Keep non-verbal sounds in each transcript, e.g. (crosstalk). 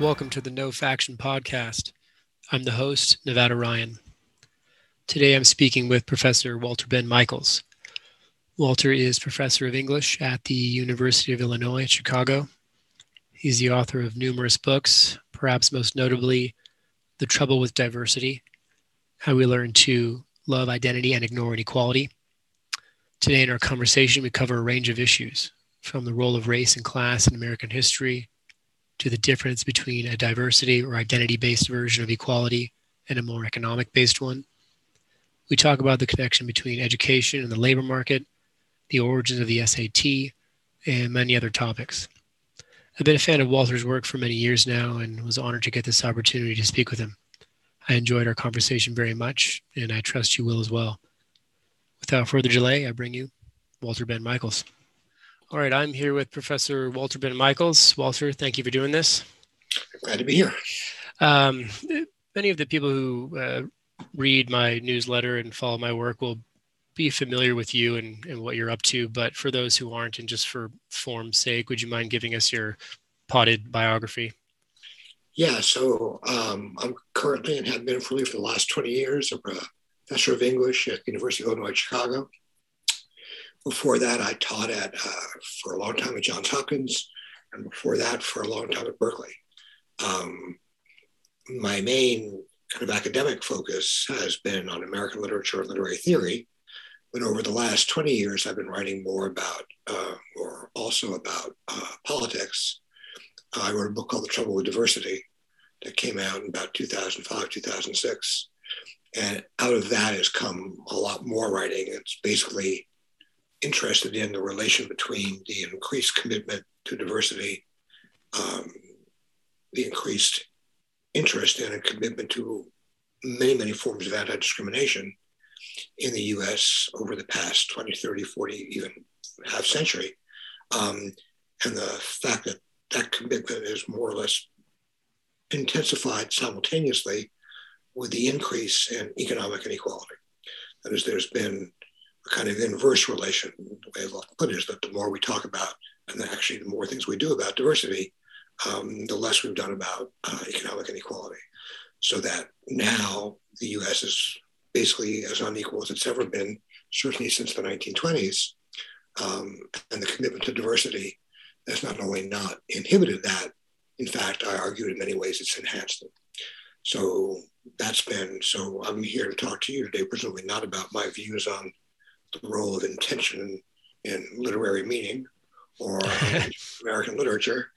Welcome to the No Faction Podcast. I'm the host, Nevada Ryan. Today I'm speaking with Professor Walter Benn Michaels. Walter is professor of English at the University of Illinois at Chicago. He's the author of numerous books, perhaps most notably The Trouble with Diversity How We Learn to Love Identity and Ignore Inequality. Today, in our conversation, we cover a range of issues from the role of race and class in American history to the difference between a diversity or identity based version of equality and a more economic based one. We talk about the connection between education and the labor market, the origins of the SAT, and many other topics. I've been a fan of Walter's work for many years now and was honored to get this opportunity to speak with him. I enjoyed our conversation very much, and I trust you will as well. Without further delay, I bring you Walter Benn Michaels. All right, I'm here with Professor Walter Benn Michaels. Walter, thank you for doing this. Glad to be here. Um, many of the people who uh, read my newsletter and follow my work will be familiar with you and, and what you're up to. But for those who aren't, and just for form's sake, would you mind giving us your potted biography? Yeah, so um, I'm currently and have been for the last 20 years a professor of English at the University of Illinois Chicago. Before that, I taught at uh, for a long time at Johns Hopkins, and before that, for a long time at Berkeley. Um, my main kind of academic focus has been on American literature and literary theory, but over the last 20 years, I've been writing more about, uh, or also about uh, politics. I wrote a book called The Trouble with Diversity that came out in about 2005, 2006. And out of that has come a lot more writing. It's basically interested in the relation between the increased commitment to diversity, um, the increased interest in and commitment to many, many forms of anti discrimination in the US over the past 20, 30, 40, even half century. Um, and the fact that that commitment is more or less intensified simultaneously with the increase in economic inequality. That is, there's been kind of inverse relation. The way I'll put it is that the more we talk about, and actually the more things we do about diversity, um, the less we've done about uh, economic inequality. So that now the US is basically as unequal as it's ever been, certainly since the 1920s. Um, and the commitment to diversity has not only not inhibited that, in fact, I argue in many ways it's enhanced it. So that's been, so I'm here to talk to you today, presumably not about my views on the role of intention in literary meaning or (laughs) American literature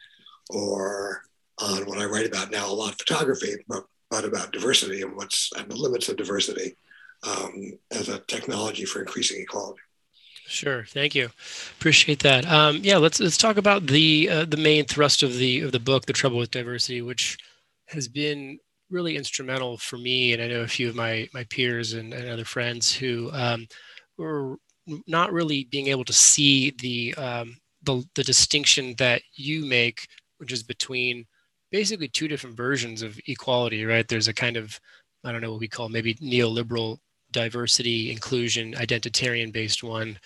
or on what I write about now a lot photography, but, but about diversity and what's and the limits of diversity um, as a technology for increasing equality. Sure, thank you. Appreciate that. Um, yeah, let's let's talk about the uh, the main thrust of the of the book, "The Trouble with Diversity," which has been really instrumental for me, and I know a few of my my peers and, and other friends who um, were not really being able to see the, um, the the distinction that you make, which is between basically two different versions of equality. Right? There's a kind of I don't know what we call maybe neoliberal diversity, inclusion, identitarian based one.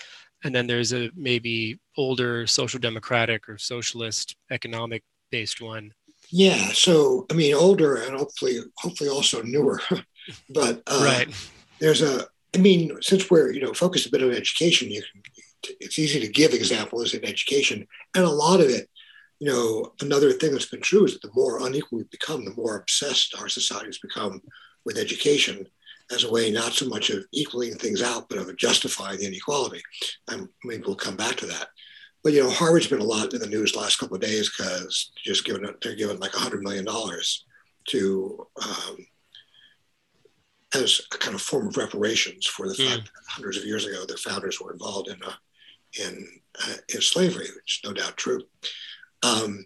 And then there's a maybe older social democratic or socialist economic based one. Yeah. So, I mean, older and hopefully, hopefully also newer, (laughs) but uh, right. there's a, I mean, since we're, you know, focused a bit on education, you can, it's easy to give examples in education and a lot of it, you know, another thing that's been true is that the more unequal we become, the more obsessed our societies become with education as a way not so much of equaling things out, but of justifying the inequality. And maybe we'll come back to that. But you know, Harvard's been a lot in the news the last couple of days because just given they're given like hundred million dollars to um, as a kind of form of reparations for the mm. fact that hundreds of years ago their founders were involved in a, in uh, in slavery, which is no doubt true. Um,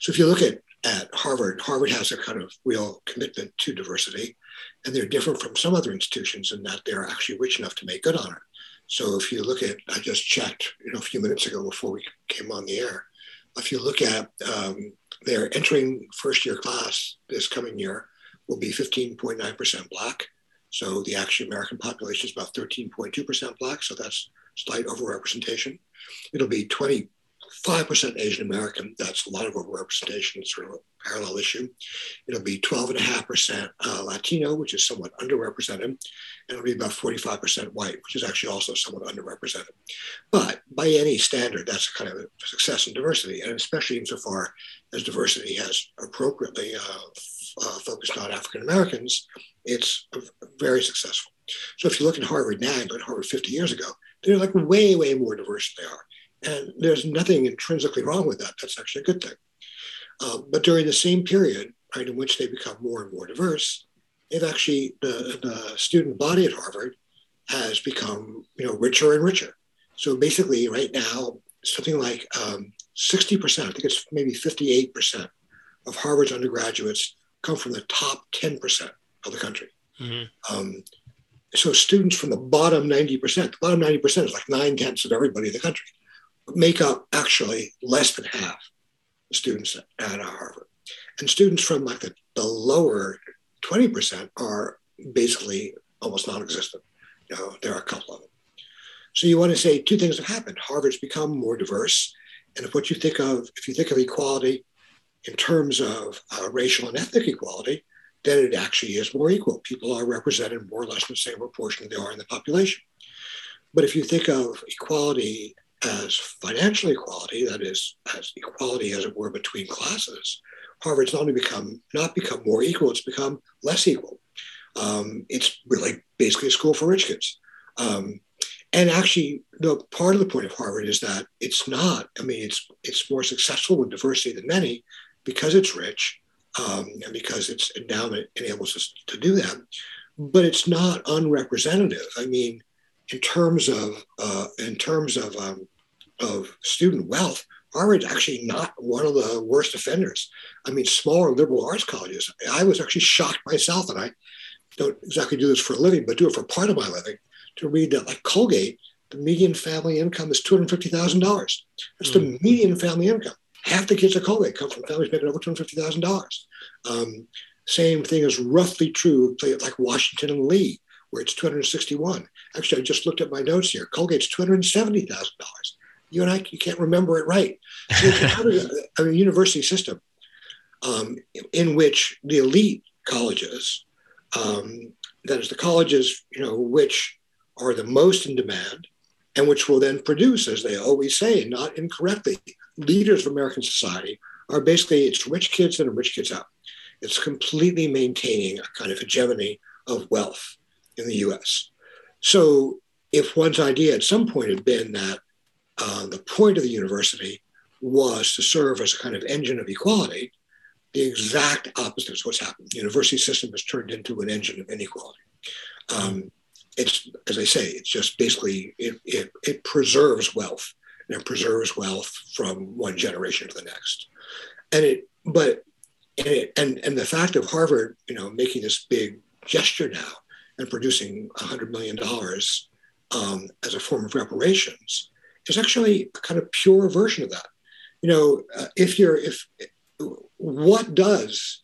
so if you look at at Harvard, Harvard has a kind of real commitment to diversity and they're different from some other institutions in that they're actually rich enough to make good on it. So if you look at, I just checked, you know, a few minutes ago before we came on the air. If you look at um, their entering first year class this coming year will be 15.9% black. So the actual American population is about 13.2% black. So that's slight overrepresentation. It'll be 20, 5% Asian American. That's a lot of overrepresentation, it's sort of a parallel issue. It'll be 12.5% uh, Latino, which is somewhat underrepresented. And it'll be about 45% white, which is actually also somewhat underrepresented. But by any standard, that's kind of a success in diversity, and especially insofar as diversity has appropriately uh, uh, focused on African Americans, it's very successful. So if you look at Harvard now, at Harvard 50 years ago, they're like way, way more diverse than they are. And there's nothing intrinsically wrong with that. That's actually a good thing. Uh, but during the same period, right, in which they become more and more diverse, they've actually, the, the student body at Harvard has become, you know, richer and richer. So basically right now, something like um, 60%, I think it's maybe 58% of Harvard's undergraduates come from the top 10% of the country. Mm-hmm. Um, so students from the bottom 90%, the bottom 90% is like nine tenths of everybody in the country make up actually less than half the students at Harvard. And students from like the, the lower 20% are basically almost non-existent. You know, there are a couple of them. So you want to say two things have happened. Harvard's become more diverse. And if what you think of, if you think of equality in terms of uh, racial and ethnic equality, then it actually is more equal. People are represented more or less in the same proportion they are in the population. But if you think of equality as financial equality, that is, as equality, as it were, between classes, Harvard's not only become not become more equal, it's become less equal. Um, it's really basically a school for rich kids. Um, and actually, the part of the point of Harvard is that it's not. I mean, it's it's more successful with diversity than many because it's rich um, and because its endowment enables us to do that. But it's not unrepresentative. I mean, in terms of uh, in terms of um, of student wealth, Harvard's actually not one of the worst offenders. I mean, smaller liberal arts colleges. I was actually shocked myself, and I don't exactly do this for a living, but do it for part of my living, to read that like Colgate, the median family income is $250,000. That's mm. the median family income. Half the kids at Colgate come from families making over $250,000. Um, same thing is roughly true like Washington and Lee, where it's 261. Actually, I just looked at my notes here. Colgate's $270,000 you and I you can't remember it right. So a, a university system um, in which the elite colleges, um, that is the colleges, you know, which are the most in demand and which will then produce, as they always say, not incorrectly, leaders of American society are basically it's rich kids and rich kids out. It's completely maintaining a kind of hegemony of wealth in the US. So if one's idea at some point had been that uh, the point of the university was to serve as a kind of engine of equality. The exact opposite is what's happened. The university system has turned into an engine of inequality. Um, it's, as I say, it's just basically, it, it, it preserves wealth and preserves wealth from one generation to the next. And it, but, and, it, and, and the fact of Harvard, you know, making this big gesture now and producing $100 million um, as a form of reparations is actually a kind of pure version of that. You know, uh, if you're, if, what does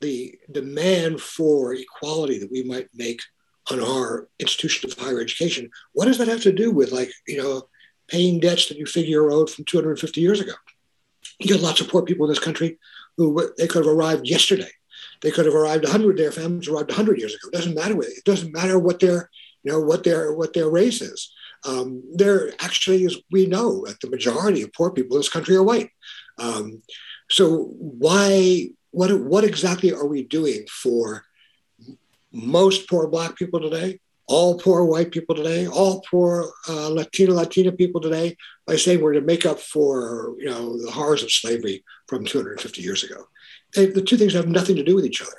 the demand for equality that we might make on our institution of higher education, what does that have to do with like, you know, paying debts that you figure are owed from 250 years ago? You got lots of poor people in this country who they could have arrived yesterday. They could have arrived 100. Their families arrived 100 years ago. It doesn't matter. It doesn't matter what their, you know, what their what their race is. Um, there actually, as we know, that the majority of poor people in this country are white. Um, so why, what, what exactly are we doing for most poor black people today, all poor white people today, all poor uh, Latino Latina people today by saying we're to make up for you know the horrors of slavery from 250 years ago. They, the two things have nothing to do with each other.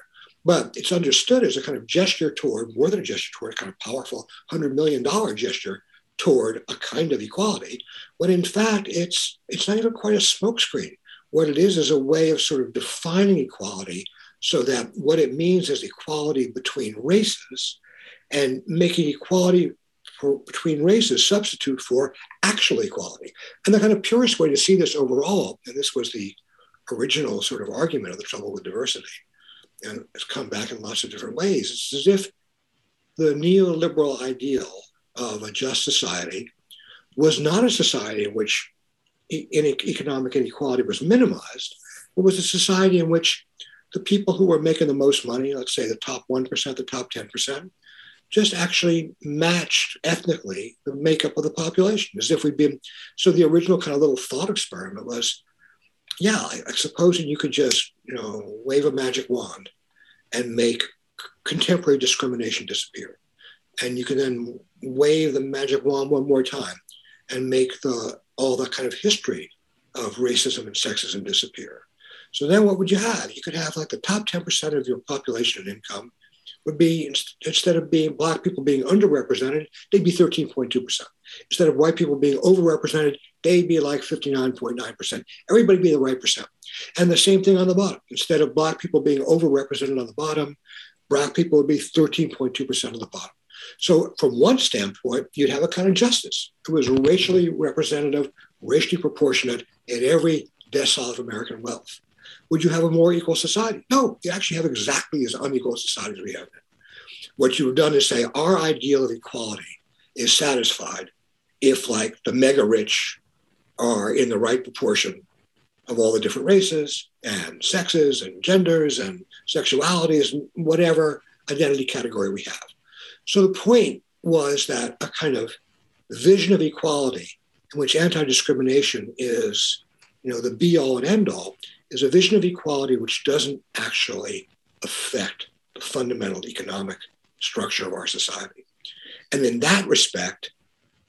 But it's understood as a kind of gesture toward, more than a gesture toward, a kind of powerful $100 million gesture toward a kind of equality, when in fact it's it's not even quite a smokescreen. What it is is a way of sort of defining equality so that what it means is equality between races and making equality for, between races substitute for actual equality. And the kind of purest way to see this overall, and this was the original sort of argument of the trouble with diversity, and it's come back in lots of different ways. It's as if the neoliberal ideal of a just society was not a society in which economic inequality was minimized, it was a society in which the people who were making the most money, let's say the top 1%, the top 10%, just actually matched ethnically the makeup of the population as if we'd been. So the original kind of little thought experiment was yeah, I, I supposing you could just, you know, wave a magic wand and make contemporary discrimination disappear. And you can then wave the magic wand one more time and make the all the kind of history of racism and sexism disappear. So then what would you have? You could have like the top 10% of your population and income would be instead of being black people being underrepresented, they'd be 13.2%. Instead of white people being overrepresented, they'd be like 59.9%. Everybody be the right percent. And the same thing on the bottom. Instead of black people being overrepresented on the bottom, black people would be 13.2% of the bottom. So from one standpoint, you'd have a kind of justice. It was racially representative, racially proportionate in every decile of American wealth. Would you have a more equal society? No, you actually have exactly as unequal a society as we have now. What you've done is say our ideal of equality is satisfied if, like, the mega rich are in the right proportion of all the different races and sexes and genders and sexualities and whatever identity category we have. So the point was that a kind of vision of equality in which anti-discrimination is, you know, the be all and end all, is a vision of equality which doesn't actually affect the fundamental economic structure of our society. And in that respect,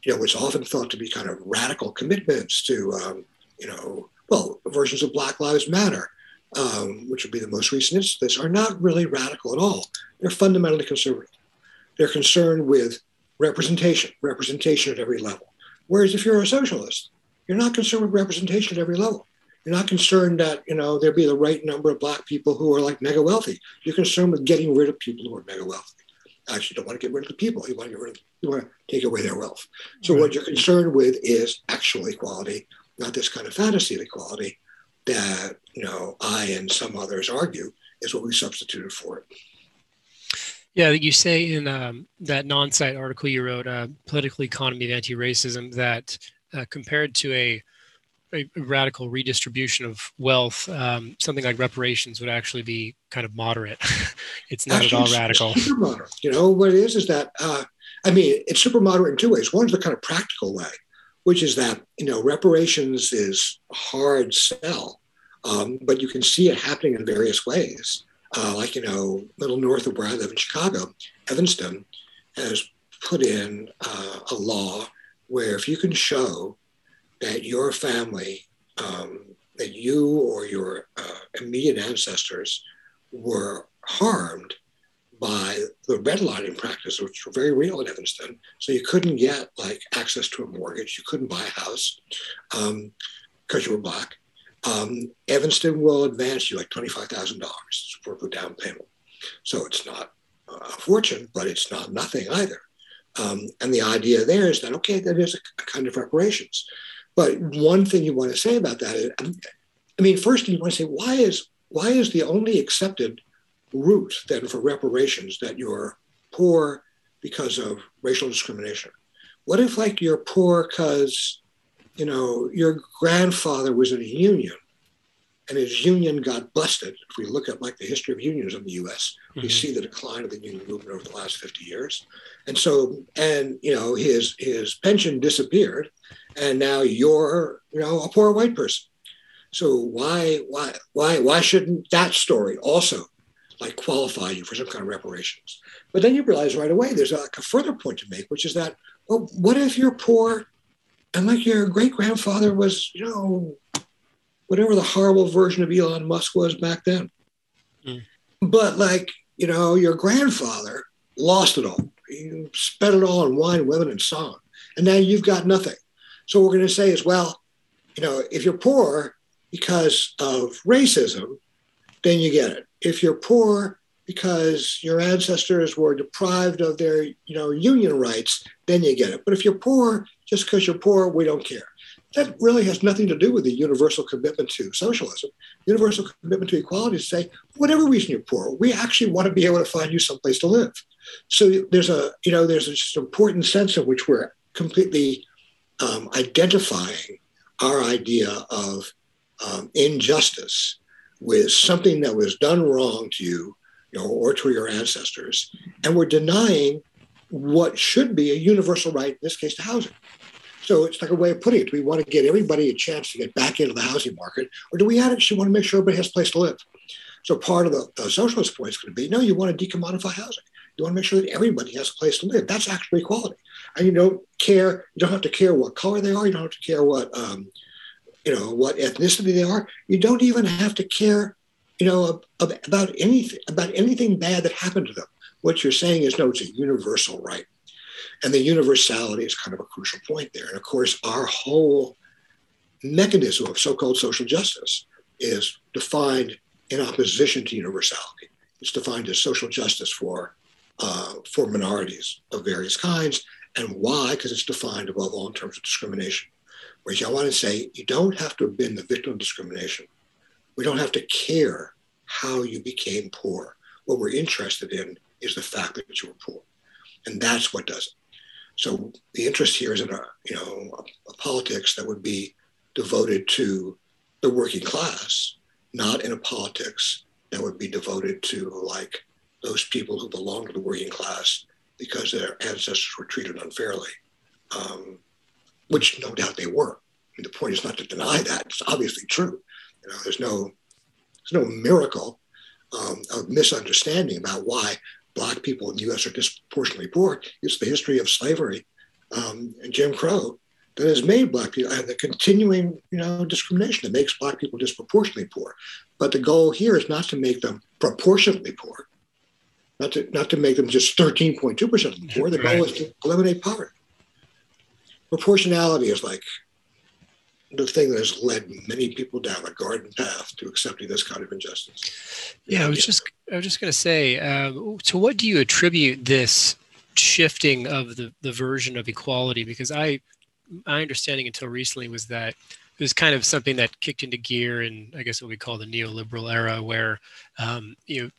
you know, what's often thought to be kind of radical commitments to, um, you know, well, versions of Black Lives Matter, um, which would be the most recent instance, are not really radical at all. They're fundamentally conservative. They're concerned with representation, representation at every level. Whereas if you're a socialist, you're not concerned with representation at every level. You're not concerned that you know there be the right number of black people who are like mega wealthy. You're concerned with getting rid of people who are mega wealthy. Actually, don't want to get rid of the people. You want to get rid of. You want to take away their wealth. So right. what you're concerned with is actual equality, not this kind of fantasy of equality that you know I and some others argue is what we substituted for it. Yeah, you say in um, that Nonsite article you wrote, uh, "Political Economy of Anti-Racism," that uh, compared to a a radical redistribution of wealth, um, something like reparations would actually be kind of moderate. (laughs) it's not actually, at all radical. Super moderate. You know what it is is that uh, I mean it's super moderate in two ways. One is the kind of practical way, which is that you know reparations is a hard sell, um, but you can see it happening in various ways. Uh, like you know, a little north of where I live in Chicago, Evanston has put in uh, a law where if you can show that your family, um, that you or your uh, immediate ancestors were harmed by the redlining practice, which were very real in Evanston. So you couldn't get like access to a mortgage, you couldn't buy a house because um, you were black. Um, Evanston will advance you like twenty-five thousand dollars for the down payment. So it's not a fortune, but it's not nothing either. Um, and the idea there is that okay, that is a kind of reparations. But one thing you want to say about that is, I mean, first you want to say why is why is the only accepted route then for reparations that you're poor because of racial discrimination? What if like you're poor because you know your grandfather was in a union and his union got busted. If we look at like the history of unions in the U.S., mm-hmm. we see the decline of the union movement over the last 50 years. And so, and you know, his his pension disappeared, and now you're you know a poor white person. So why why why why shouldn't that story also like qualify you for some kind of reparations? But then you realize right away there's like a further point to make, which is that well, what if you're poor and like your great grandfather was you know whatever the horrible version of Elon Musk was back then. Mm. But like, you know, your grandfather lost it all. He spent it all on wine, women, and song. And now you've got nothing. So what we're going to say is, well, you know, if you're poor because of racism, then you get it. If you're poor because your ancestors were deprived of their, you know, union rights, then you get it. But if you're poor just because you're poor, we don't care that really has nothing to do with the universal commitment to socialism. Universal commitment to equality is to say, whatever reason you're poor, we actually want to be able to find you someplace to live. So there's a, you know, there's an important sense in which we're completely um, identifying our idea of um, injustice with something that was done wrong to you, you know, or to your ancestors, and we're denying what should be a universal right, in this case, to housing. So it's like a way of putting it. Do we want to get everybody a chance to get back into the housing market, or do we actually want to make sure everybody has a place to live? So part of the, the socialist point is going to be, no, you want to decommodify housing. You want to make sure that everybody has a place to live. That's actually equality. And you don't care, you don't have to care what color they are, you don't have to care what um, you know, what ethnicity they are. You don't even have to care, you know, about anything about anything bad that happened to them. What you're saying is no, it's a universal right. And the universality is kind of a crucial point there. And of course, our whole mechanism of so-called social justice is defined in opposition to universality. It's defined as social justice for uh, for minorities of various kinds. And why? Because it's defined above all in terms of discrimination. Which I want to say, you don't have to have been the victim of discrimination. We don't have to care how you became poor. What we're interested in is the fact that you were poor. And that's what does it. So the interest here is in a, you know, a, a politics that would be devoted to the working class, not in a politics that would be devoted to like those people who belong to the working class because their ancestors were treated unfairly, um, which no doubt they were. I mean, the point is not to deny that; it's obviously true. You know, there's no there's no miracle um, of misunderstanding about why black people in the U.S. are disproportionately poor. It's the history of slavery um, and Jim Crow that has made black people and the continuing, you know, discrimination that makes black people disproportionately poor. But the goal here is not to make them proportionately poor not to not to make them just 13.2% poor. The right. goal is to eliminate poverty. Proportionality is like the thing that has led many people down a garden path to accepting this kind of injustice. Yeah, I was just I was just going to say, uh, to what do you attribute this shifting of the the version of equality? Because I my understanding until recently was that it was kind of something that kicked into gear in I guess what we call the neoliberal era, where um, you know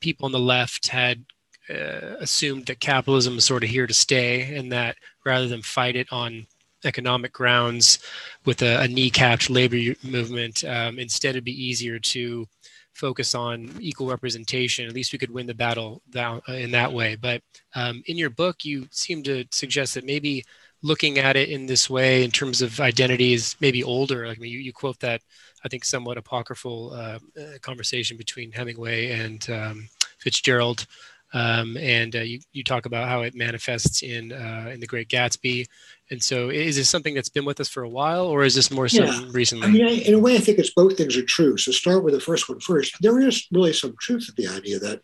people on the left had uh, assumed that capitalism was sort of here to stay and that rather than fight it on economic grounds with a, a kneecapped labor movement, um, instead it'd be easier to focus on equal representation. At least we could win the battle uh, in that way. But um, in your book, you seem to suggest that maybe looking at it in this way in terms of identity is maybe older. Like I mean, you, you quote that I think somewhat apocryphal uh, uh, conversation between Hemingway and um, Fitzgerald, um, and uh, you you talk about how it manifests in uh, in The Great Gatsby. And so, is this something that's been with us for a while, or is this more so yeah. recently? I mean, I, in a way, I think it's both things are true. So, start with the first one first. There is really some truth to the idea that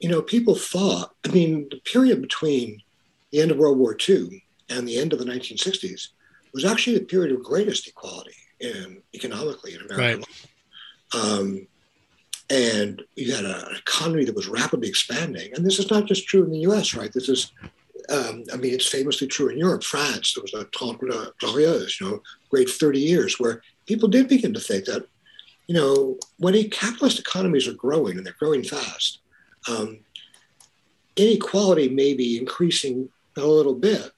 you know people thought. I mean, the period between the end of World War II and the end of the 1960s was actually the period of greatest equality in economically in America. Right. Um, and you had an economy that was rapidly expanding. And this is not just true in the US, right? This is, um, I mean, it's famously true in Europe. France, there was a Trente Glorieuse, you know, great 30 years, where people did begin to think that, you know, when capitalist economies are growing and they're growing fast, um, inequality may be increasing a little bit,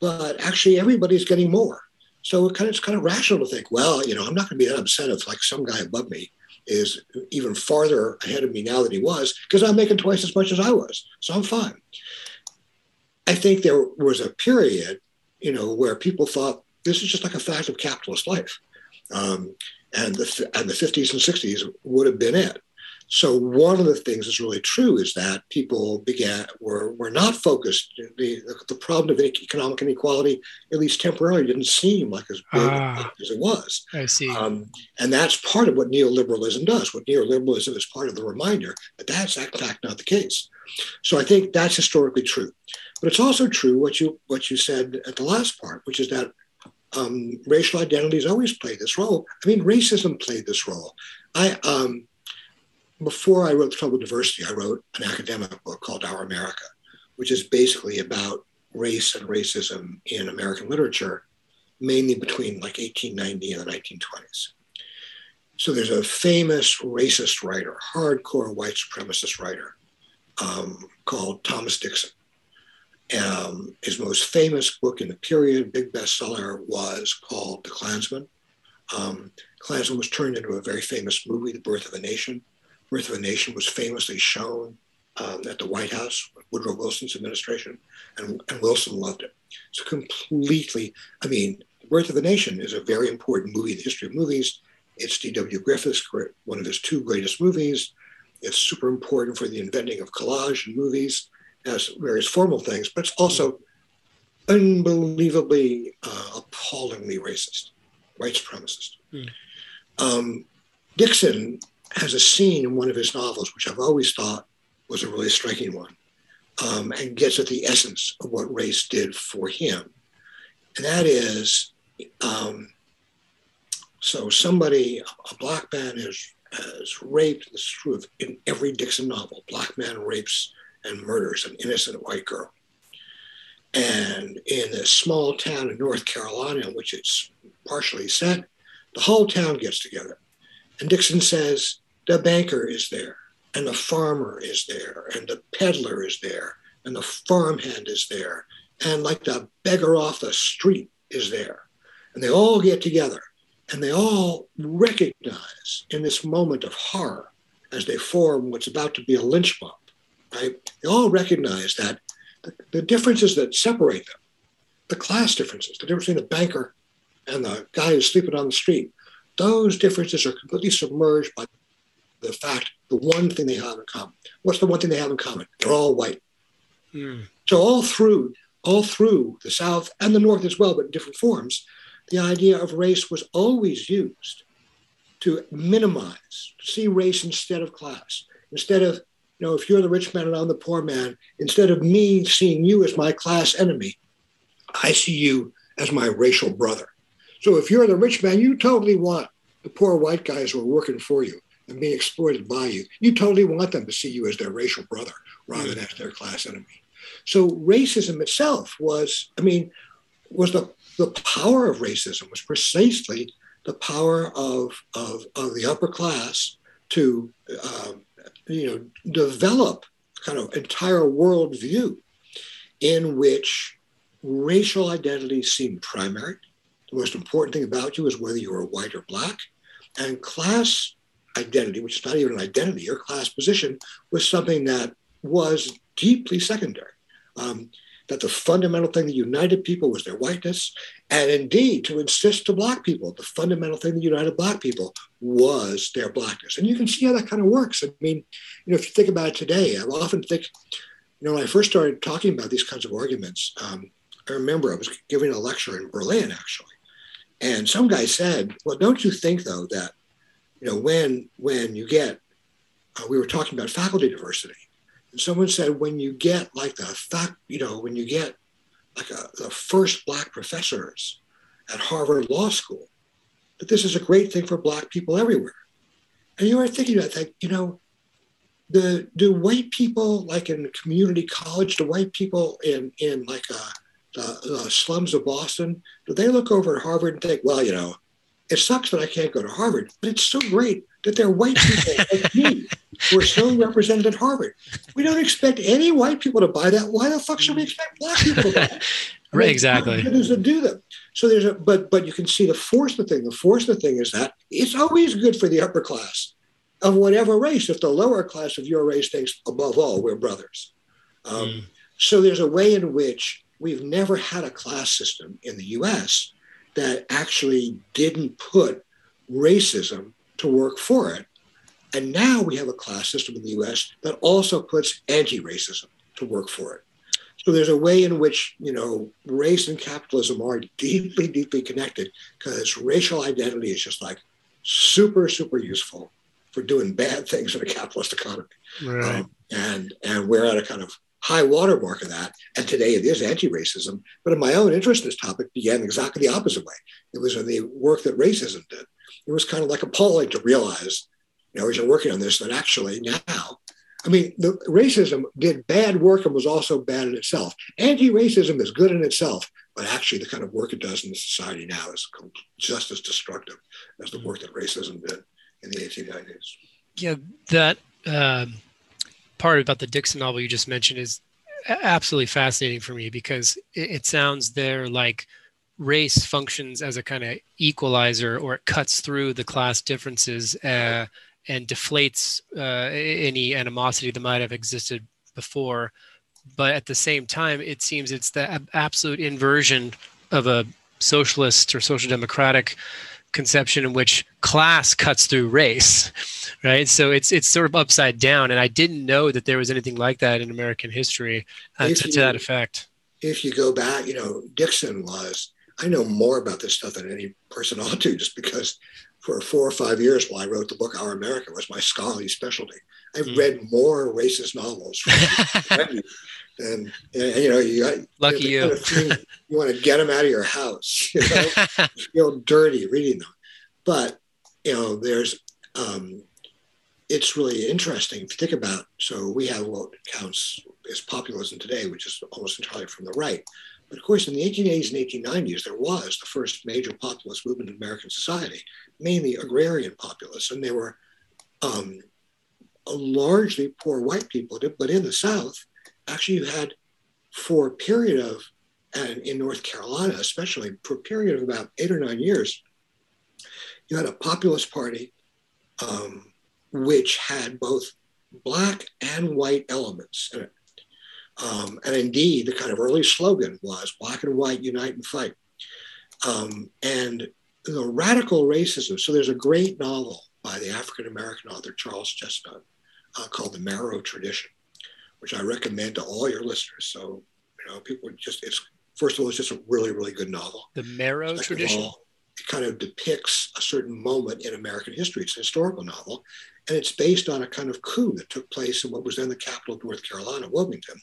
but actually everybody's getting more. So it kind of, it's kind of rational to think, well, you know, I'm not going to be that upset if like some guy above me is even farther ahead of me now than he was because I'm making twice as much as I was. So I'm fine. I think there was a period, you know, where people thought this is just like a fact of capitalist life. Um, and the, and the 50s and 60s would have been it. So one of the things that's really true is that people began were were not focused. The the problem of economic inequality, at least temporarily, didn't seem like as big ah, as it was. I see. Um, and that's part of what neoliberalism does. What neoliberalism is part of the reminder that that's in fact not the case. So I think that's historically true. But it's also true what you what you said at the last part, which is that um, racial identities always play this role. I mean, racism played this role. I um, before I wrote The Trouble Diversity, I wrote an academic book called Our America, which is basically about race and racism in American literature, mainly between like 1890 and the 1920s. So there's a famous racist writer, hardcore white supremacist writer, um, called Thomas Dixon. Um, his most famous book in the period, big bestseller, was called The Clansman. Um, Clansman was turned into a very famous movie, The Birth of a Nation. Birth of a Nation was famously shown um, at the White House, Woodrow Wilson's administration, and, and Wilson loved it. It's completely, I mean, The Birth of a Nation is a very important movie in the history of movies. It's D.W. Griffith's, one of his two greatest movies. It's super important for the inventing of collage in movies, as various formal things, but it's also unbelievably, uh, appallingly racist, white supremacist. Mm. Um, Dixon has a scene in one of his novels, which I've always thought was a really striking one, um, and gets at the essence of what race did for him. And that is um, so somebody, a black man is, is raped, this is true in every Dixon novel. Black man rapes and murders an innocent white girl. And in this small town in North Carolina, in which it's partially set, the whole town gets together. And Dixon says, the banker is there, and the farmer is there, and the peddler is there, and the farmhand is there, and like the beggar off the street is there. And they all get together and they all recognize in this moment of horror as they form what's about to be a lynch mob, right? They all recognize that the, differences that separate them, the class differences, the difference between the banker and the guy who's sleeping on the street, those differences are completely submerged by the fact the one thing they have in common. What's the one thing they have in common? They're all white. Mm. So all through all through the South and the North as well, but in different forms, the idea of race was always used to minimize, to see race instead of class. Instead of, you know, if you're the rich man and I'm the poor man, instead of me seeing you as my class enemy, I see you as my racial brother. So if you're the rich man, you totally want the poor white guys who are working for you and being exploited by you. You totally want them to see you as their racial brother rather than as their class enemy. So racism itself was, I mean, was the the power of racism was precisely the power of, of, of the upper class to um, you know develop kind of entire worldview in which racial identity seemed primary. The most important thing about you is whether you were white or black, and class identity, which is not even an identity, your class position, was something that was deeply secondary. Um, that the fundamental thing that united people was their whiteness. And indeed, to insist to Black people, the fundamental thing that united Black people was their Blackness. And you can see how that kind of works. I mean, you know, if you think about it today, I often think, you know, when I first started talking about these kinds of arguments, um, I remember I was giving a lecture in Berlin, actually. And some guy said, well, don't you think, though, that, you know, when, when you get, uh, we were talking about faculty diversity, and someone said when you get like the fact, you know, when you get like a, the first black professors at Harvard Law School, that this is a great thing for black people everywhere. And you are thinking about that, you know, the do white people like in community college, do white people in in like uh, the, the slums of Boston, do they look over at Harvard and think, well, you know, it sucks that I can't go to Harvard, but it's so great that there are white people (laughs) like me who are so represented at Harvard. We don't expect any white people to buy that. Why the fuck should we expect black people to buy (laughs) right, exactly. Is to do them. So there's a but but you can see the force of the thing. The force of the thing is that it's always good for the upper class of whatever race. If the lower class of your race thinks, above all, we're brothers. Um, mm. So there's a way in which we've never had a class system in the U.S. that actually didn't put racism to work for it. And now we have a class system in the US that also puts anti racism to work for it. So there's a way in which, you know, race and capitalism are deeply, deeply connected because racial identity is just like super, super useful for doing bad (laughs) things in a capitalist economy. Right. Um, and, and we're at a kind of high watermark of that. And today it is anti-racism. But in my own interest in this topic began exactly the opposite way. It was in the work that racism did it was kind of like appalling to realize, you know, as you're working on this, that actually now, I mean, the racism did bad work and was also bad in itself. Anti-racism is good in itself, but actually the kind of work it does in the society now is just as destructive as the work that racism did in the 1890s. Yeah, that um, part about the Dixon novel you just mentioned is absolutely fascinating for me because it, it sounds there like race functions as a kind of equalizer or it cuts through the class differences uh, and deflates uh, any animosity that might have existed before. But at the same time, it seems it's the absolute inversion of a socialist or social democratic conception in which class cuts through race right? So it's it's sort of upside down and i didn't know that there was anything like that in american history uh, to, you, to, that effect. if you go back you know dixon was i know more about this stuff than any person (laughs) ought to just because for four or five years while i wrote the book our america was my scholarly specialty. I've mm. read more racist novels (laughs) and, and, you know you got lucky you kind of you want to get them out of your house (laughs) you know? (laughs) Feel dirty reading them. But you know there's um, it's really interesting if you think about so we have what counts as populism today which is almost entirely from the right. But of course in the 1880s and 1890s there was the first major populist movement in american society mainly agrarian populists. And they were um, largely poor white people but in the south actually you had for a period of, and in North Carolina especially, for a period of about eight or nine years, you had a populist party um, which had both black and white elements in it. Um, and indeed, the kind of early slogan was black and white unite and fight. Um, and the radical racism. So there's a great novel by the African American author Charles Chesnutt uh, called The Marrow Tradition which I recommend to all your listeners. So, you know, people just, it's, first of all, it's just a really, really good novel. The Marrow Second Tradition. All, it kind of depicts a certain moment in American history. It's a historical novel, and it's based on a kind of coup that took place in what was then the capital of North Carolina, Wilmington,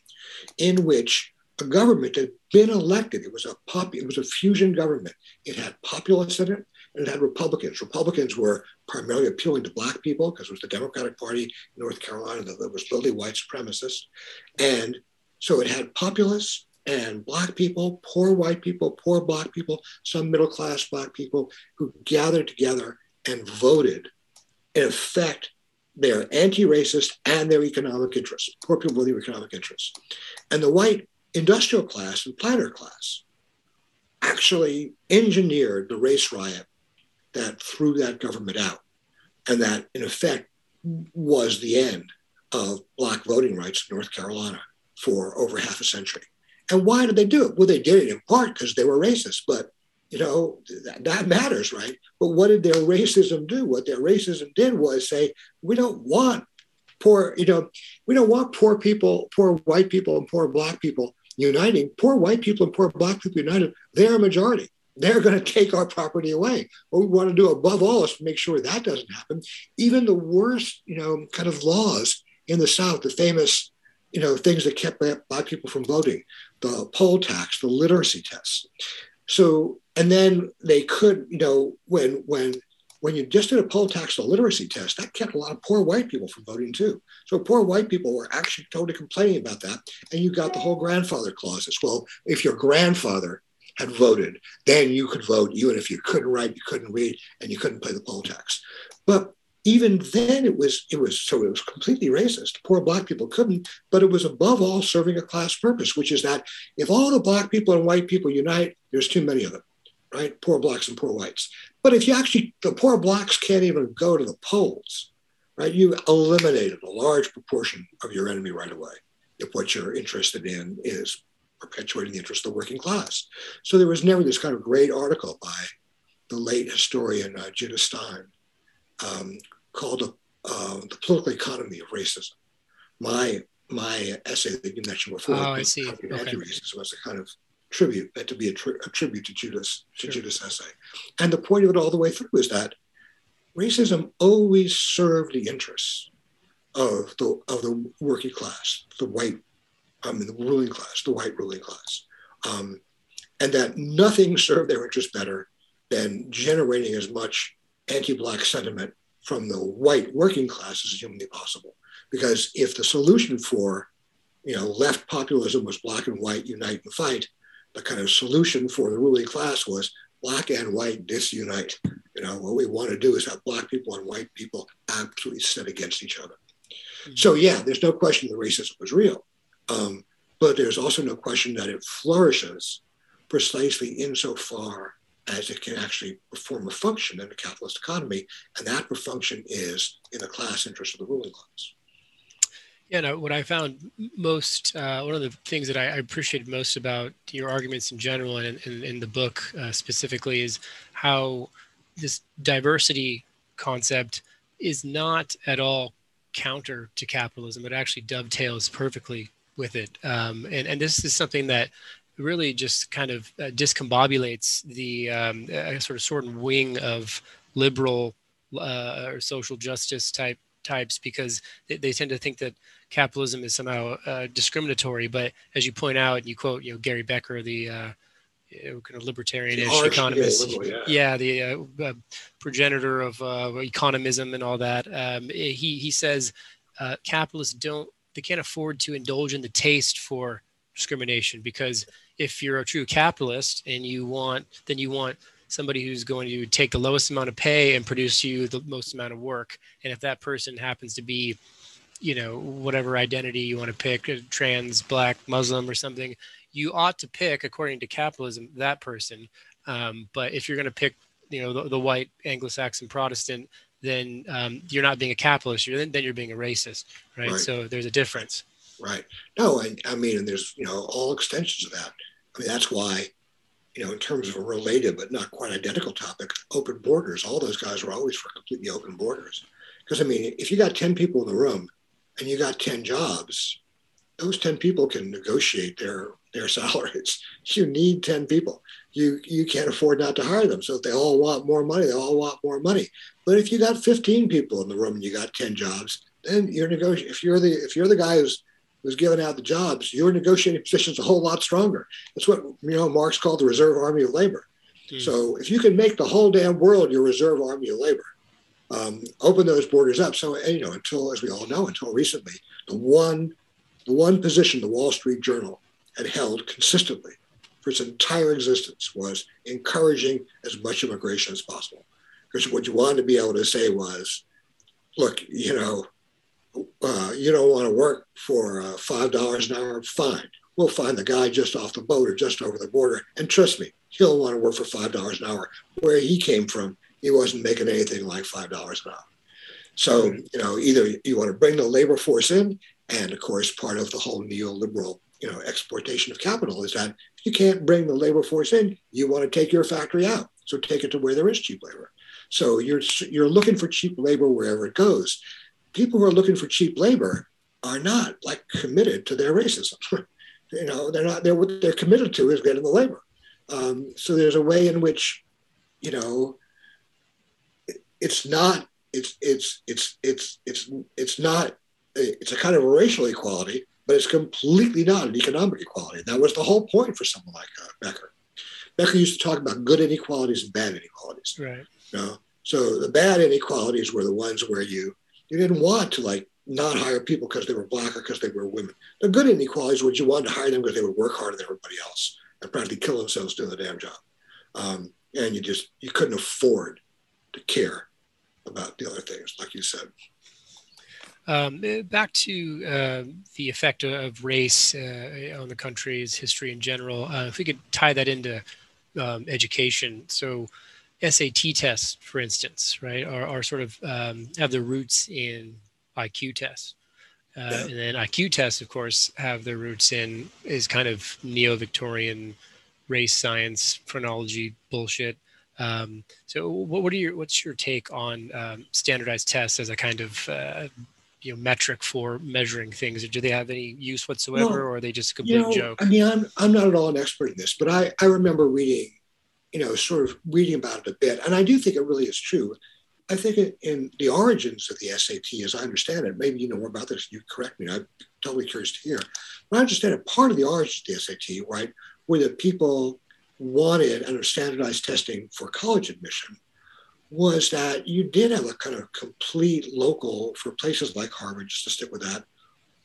in which a government had been elected. It was a pop, it was a fusion government. It had populists in it, and it had Republicans. Republicans were primarily appealing to black people because it was the Democratic Party in North Carolina that was literally white supremacist. And so it had populists and black people, poor white people, poor black people, some middle class black people who gathered together and voted, in effect, their anti-racist and their economic interests, poor people with their economic interests. And the white industrial class and planter class actually engineered the race riot that threw that government out. And that, in effect, was the end of Black voting rights in North Carolina for over half a century. And why did they do it? Well, they did it in part because they were racist, but you know, that, that, matters, right? But what did their racism do? What their racism did was say, we don't want poor, you know, we don't want poor people, poor white people and poor black people uniting. Poor white people and poor black people united, they're a majority they're going to take our property away. What we want to do above all is make sure that doesn't happen. Even the worst, you know, kind of laws in the South, the famous, you know, things that kept black people from voting, the poll tax, the literacy tests. So, and then they could, you know, when when when you just did a poll tax or literacy test, that kept a lot of poor white people from voting too. So poor white people were actually totally complaining about that. And you got the whole grandfather clause as well. If your grandfather had voted, then you could vote, even if you couldn't write, you couldn't read, and you couldn't play the poll tax. But even then it was it was so it was completely racist. Poor black people couldn't, but it was above all serving a class purpose, which is that if all the black people and white people unite, there's too many of them, right? Poor blacks and poor whites. But if you actually the poor blacks can't even go to the polls, right? You eliminated a large proportion of your enemy right away if what you're interested in is perpetuating the interest of the working class. So there was never this kind of great article by the late historian uh, Judith Stein um, called uh, "The Political Economy of Racism." My my essay that you mentioned before, oh, I see. Okay. Anti-racism, was a kind of tribute meant to be a, tri- a tribute to Judith's to sure. Judith's essay. And the point of it all the way through is that racism always served the interests of the of the working class, the white um, in the ruling class, the white ruling class, um, and that nothing served their interest better than generating as much anti-black sentiment from the white working class as humanly possible. Because if the solution for, you know, left populism was black and white unite and fight, the kind of solution for the ruling class was black and white disunite. You know, what we want to do is have black people and white people absolutely set against each other. Mm-hmm. So yeah, there's no question the racism was real. Um, but there's also no question that it flourishes precisely insofar as it can actually perform a function in a capitalist economy, and that function is in the class interest of the ruling class. Yeah, no, what I found most, uh, one of the things that I, I appreciated most about your arguments in general and in, the book uh, specifically is how this diversity concept is not at all counter to capitalism. It actually dovetails perfectly with it. Um, and, and this is something that really just kind of uh, discombobulates the um, sort of sort of wing of liberal uh, or social justice type types because they, they, tend to think that capitalism is somehow uh, discriminatory. But as you point out, and you quote, you know, Gary Becker, the uh, kind of libertarianish economist, liberal, yeah. yeah. the uh, uh, progenitor of economism and all that. Um, he he says capitalists don't they can't afford to indulge in the taste for discrimination because if you're a true capitalist and you want then you want somebody who's going to take the lowest amount of pay and produce you the most amount of work. And if that person happens to be you know whatever identity you want to pick trans black muslim or something you ought to pick according to capitalism that person. Um, but if you're going to pick you know the, the white anglo-saxon protestant then um, you're not being a capitalist you're, then, then you're being a racist right? right so there's a difference right no I, I mean and there's you know all extensions of that I mean, that's why, you know, in terms of a related but not quite identical topic, open borders, all those guys were always for completely open borders. Because, I mean, if you got 10 people in the room and you got 10 jobs, those 10 people can negotiate their, their (laughs) salaries. You need 10 people. You, you can't afford not to hire them. So if they all want more money, they all want more money. But if you got 15 people in the room and you got 10 jobs, then you're negotiating. If you're the if you're the guy who's who's giving out the jobs, your negotiating position is a whole lot stronger. That's what you know Marx called the reserve army of labor. Mm. So if you can make the whole damn world your reserve army of labor, um, open those borders up. So you know, until as we all know, until recently, the one the one position the Wall Street Journal had held consistently for its entire existence was encouraging as much immigration as possible. Because what you wanted to be able to say was, look, you know, uh, you don't want to work for uh, five dollars an hour, fine. We'll find the guy just off the boat or just over the border, and trust me, he'll want to work for five dollars an hour. Where he came from, he wasn't making anything like five dollars an hour. So you know, either you want to bring the labor force in, and of course, part of the whole neoliberal you know exploitation of capital is that you can't bring the labor force in, you want to take your factory out. So take it to where there is cheap labor. So you're you're looking for cheap labor wherever it goes people who are looking for cheap labor are not like committed to their racism. (laughs) you know, they're not. They're what they're committed to is getting the labor. Um, so there's a way in which, you know, it's not. It's it's it's it's it's it's not. It's a kind of racial equality, but it's completely not an economic equality. That was the whole point for someone like uh, Becker. Becker used to talk about good inequalities and bad inequalities. Right. You know? So the bad inequalities were the ones where you you didn't want to like not hire people because they were black or because they were women. The good inequalities were you wanted to hire them because they would work harder than everybody else and practically kill themselves doing the damn job. Um, and you just you couldn't afford to care about the other things, like you said. Um, eh, back to uh, the effect of race uh, on the country's history in general. Uh, if we could tie that into um, education, so SAT tests, for instance, right, are, are sort of um, have their roots in IQ tests. Uh, yeah. And then IQ tests, of course, have their roots in is kind of neo-Victorian race science phrenology bullshit. Um, so, what, what are your what's your take on um, standardized tests as a kind of uh, you know metric for measuring things? Or do they have any use whatsoever, well, or are they just a complete you know, joke? I mean, I'm I'm not at all an expert in this, but I I remember reading you know, sort of reading about it a bit. And I do think it really is true. I think it, in the origins of the SAT, as I understand it, maybe you know more about this, you correct me, I'm totally curious to hear. But I understand it, part of the origins of the SAT, right, were that people wanted under standardized testing for college admission was that you did have a kind of complete local, for places like Harvard, just to stick with that,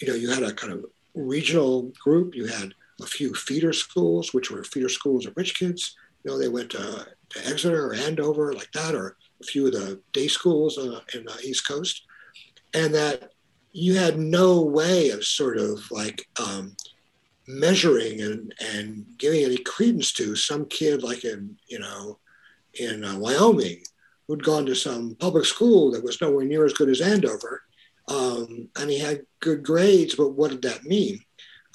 you know, you had a kind of regional group, you had a few feeder schools, which were feeder schools of rich kids. You know, they went to, to Exeter or Andover, like that, or a few of the day schools uh, in the East Coast, and that you had no way of sort of like um, measuring and, and giving any credence to some kid like in, you know, in uh, Wyoming who'd gone to some public school that was nowhere near as good as Andover. Um, and he had good grades, but what did that mean?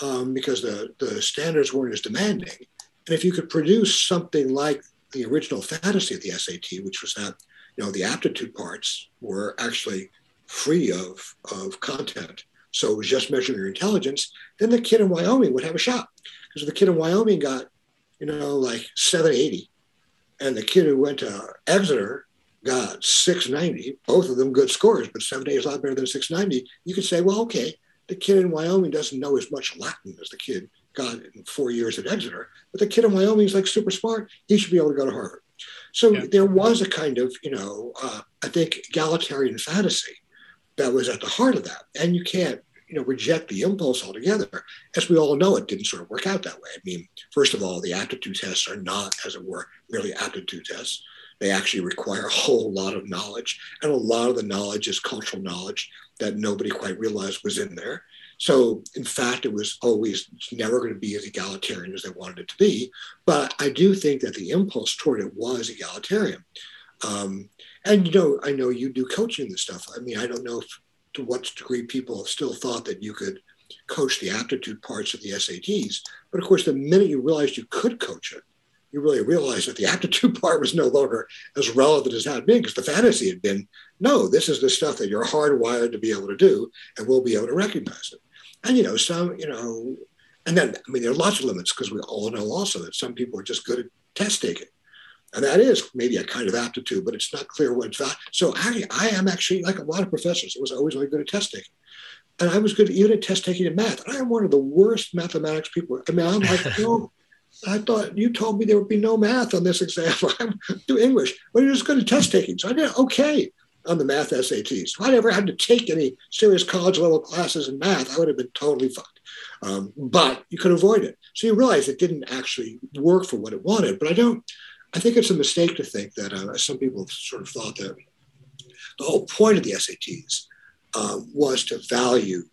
Um, because the, the standards weren't as demanding. And if you could produce something like the original fantasy of the SAT, which was that, you know, the aptitude parts were actually free of, of content. So it was just measuring your intelligence. Then the kid in Wyoming would have a shot. Because the kid in Wyoming got, you know, like 780, and the kid who went to Exeter got 690, both of them good scores, but 780 is a lot better than 690. You could say, well, okay, the kid in Wyoming doesn't know as much Latin as the kid got in four years at Exeter, but the kid in Wyoming is like super smart. He should be able to go to Harvard. So yeah. there was a kind of, you know, uh, I think egalitarian fantasy that was at the heart of that. And you can't, you know, reject the impulse altogether. As we all know, it didn't sort of work out that way. I mean, first of all, the aptitude tests are not, as it were, merely aptitude tests. They actually require a whole lot of knowledge, and a lot of the knowledge is cultural knowledge that nobody quite realized was in there. So, in fact, it was always never going to be as egalitarian as they wanted it to be. But I do think that the impulse toward it was egalitarian. Um, and you know, I know you do coaching and stuff. I mean, I don't know if, to what degree people have still thought that you could coach the aptitude parts of the SATs. But of course, the minute you realized you could coach it, you really realized that the aptitude part was no longer as relevant as it had been because the fantasy had been no, this is the stuff that you're hardwired to be able to do, and we'll be able to recognize it. And you know, some, you know, and then I mean, there are lots of limits because we all know also that some people are just good at test taking. And that is maybe a kind of aptitude, but it's not clear what it's at. So I, I am actually like a lot of professors. I was always really good at test taking. And I was good even at test taking in math. I am one of the worst mathematics people. I mean, I'm like, (laughs) no, I thought you told me there would be no math on this exam. (laughs) I'm do English. But you're just good at test taking. So I did okay on the math SATs. If I never had to take any serious college level classes in math, I would have been totally fucked. Um, but you could avoid it. So you realize it didn't actually work for what it wanted. But I don't, I think it's a mistake to think that uh, some people sort of thought that the whole point of the SATs um, was to value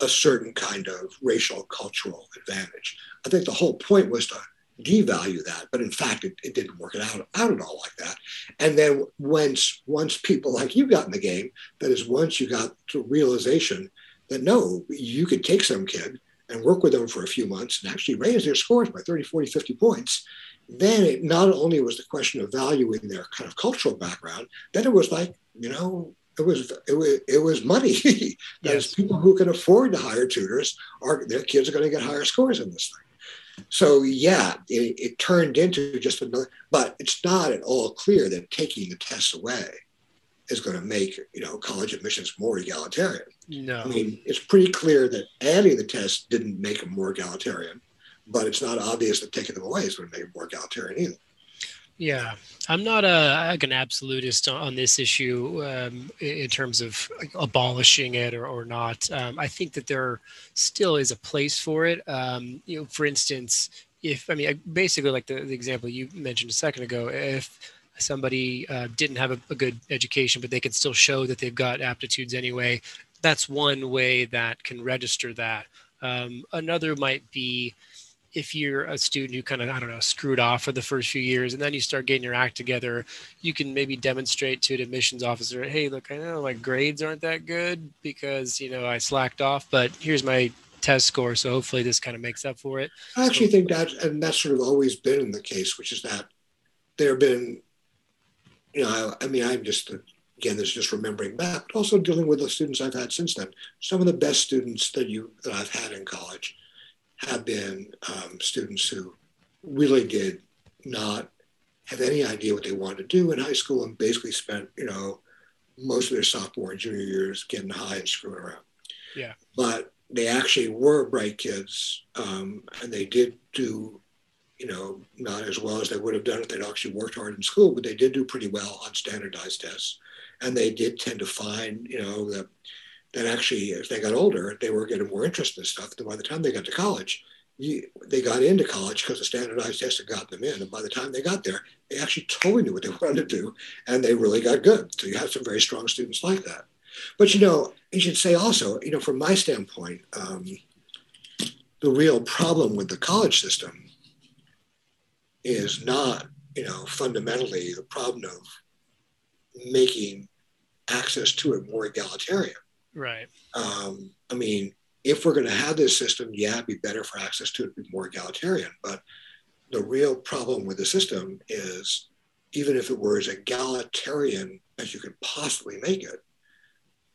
a certain kind of racial cultural advantage. I think the whole point was to devalue that, but in fact, it, it didn't work it out, out at all like that. And then once once people like you got in the game, that is, once you got to realization that no, you could take some kid and work with them for a few months and actually raise their scores by 30, 40, 50 points, then it not only was the question of valuing their kind of cultural background, then it was like, you know, it was it was, it was money. (laughs) There's yes. people who can afford to hire tutors are their kids are going to get higher scores in this thing. So yeah, it, it turned into just another. But it's not at all clear that taking the tests away is going to make you know college admissions more egalitarian. No, I mean it's pretty clear that adding the tests didn't make them more egalitarian but it's not obvious that taking them away is going to make it more egalitarian either. Yeah, I'm not a like an absolutist on this issue um, in terms of abolishing it or, or not. Um, I think that there still is a place for it. Um, you know, for instance, if I mean basically like the, the example you mentioned a second ago, if somebody uh, didn't have a, a good education but they can still show that they've got aptitudes anyway, that's one way that can register that. Um, another might be if you're a student who kind of i don't know screwed off for the first few years and then you start getting your act together you can maybe demonstrate to an admissions officer hey look i know my grades aren't that good because you know i slacked off but here's my test score so hopefully this kind of makes up for it. I actually so, think that and that's sort of always been the case which is that there have been you know i, I mean i'm just again this is just remembering back but also dealing with the students i've had since then. Some of the best students that you that i've had in college have been um, students who really did not have any idea what they wanted to do in high school and basically spent, you know, most of their sophomore and junior years getting high and screwing around. Yeah. But they actually were bright kids um, and they did do, you know, not as well as they would have done if they'd actually worked hard in school, but they did do pretty well on standardized tests. And they did tend to find, you know, that that actually, as they got older, they were getting more interest in stuff. And by the time they got to college, you, they got into college because the standardized tests had gotten them in. And by the time they got there, they actually totally knew what they (laughs) wanted to do, and they really got good. So you have some very strong students like that. But you know, you should say also, you know, from my standpoint, um, the real problem with the college system is not, you know, fundamentally the problem of making access to it more egalitarian. Right. Um, I mean, if we're going to have this system, yeah, it'd be better for access to it be more egalitarian. But the real problem with the system is even if it were as egalitarian as you could possibly make it,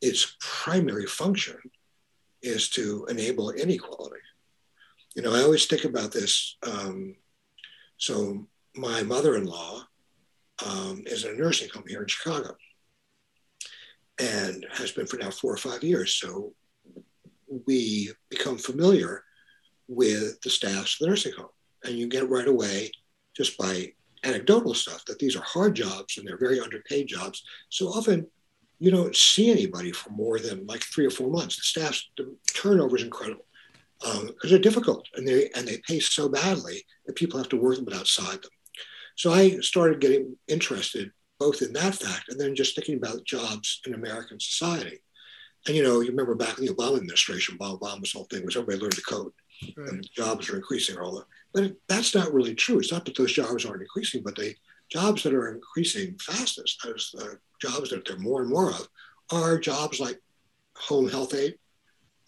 its primary function is to enable inequality. You know, I always think about this. Um, so, my mother in law um, is in a nursing home here in Chicago and has been for now four or five years. So, we become familiar with the staffs of the nursing home. And you get right away, just by anecdotal stuff, that these are hard jobs and they're very underpaid jobs. So often you don't see anybody for more than like three or four months. The staff's the turnover is incredible because um, they're difficult and they and they pay so badly that people have to work them outside them. So I started getting interested both in that fact and then just thinking about jobs in American society. And you know, you remember back in the Obama administration, Bob Obama's whole thing was everybody learned to code, right. and jobs are increasing all the. But that's not really true. It's not that those jobs aren't increasing, but the jobs that are increasing fastest, those the jobs that there are more and more of, are jobs like home health aide,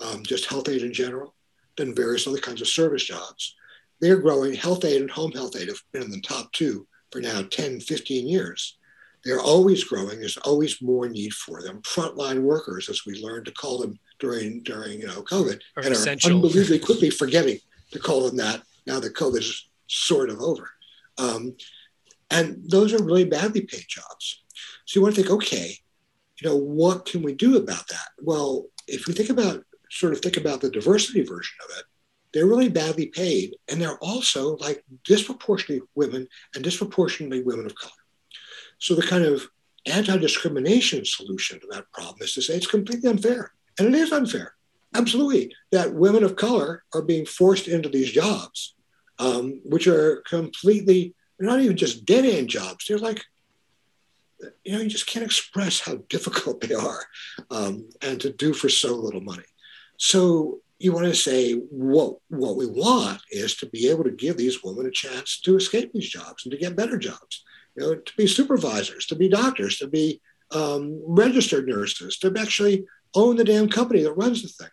um, just health aide in general, then various other kinds of service jobs. They're growing. Health aide and home health aide have been in the top two for now 10, 15 years. They're always growing. There's always more need for them. Frontline workers, as we learned to call them during during you know COVID, are and essential. are unbelievably quickly forgetting to call them that now that COVID is sort of over. Um, and those are really badly paid jobs. So you want to think, okay, you know, what can we do about that? Well, if we think about sort of think about the diversity version of it, they're really badly paid, and they're also like disproportionately women and disproportionately women of color. So the kind of anti-discrimination solution to that problem is to say it's completely unfair. And it is unfair. Absolutely. That women of color are being forced into these jobs, um, which are completely, not even just dead end jobs. They're like, you know, you just can't express how difficult (laughs) they are um, and to do for so little money. So you want to say what what we want is to be able to give these women a chance to escape these jobs and to get better jobs you know, to be supervisors, to be doctors, to be um, registered nurses, to actually own the damn company that runs the thing.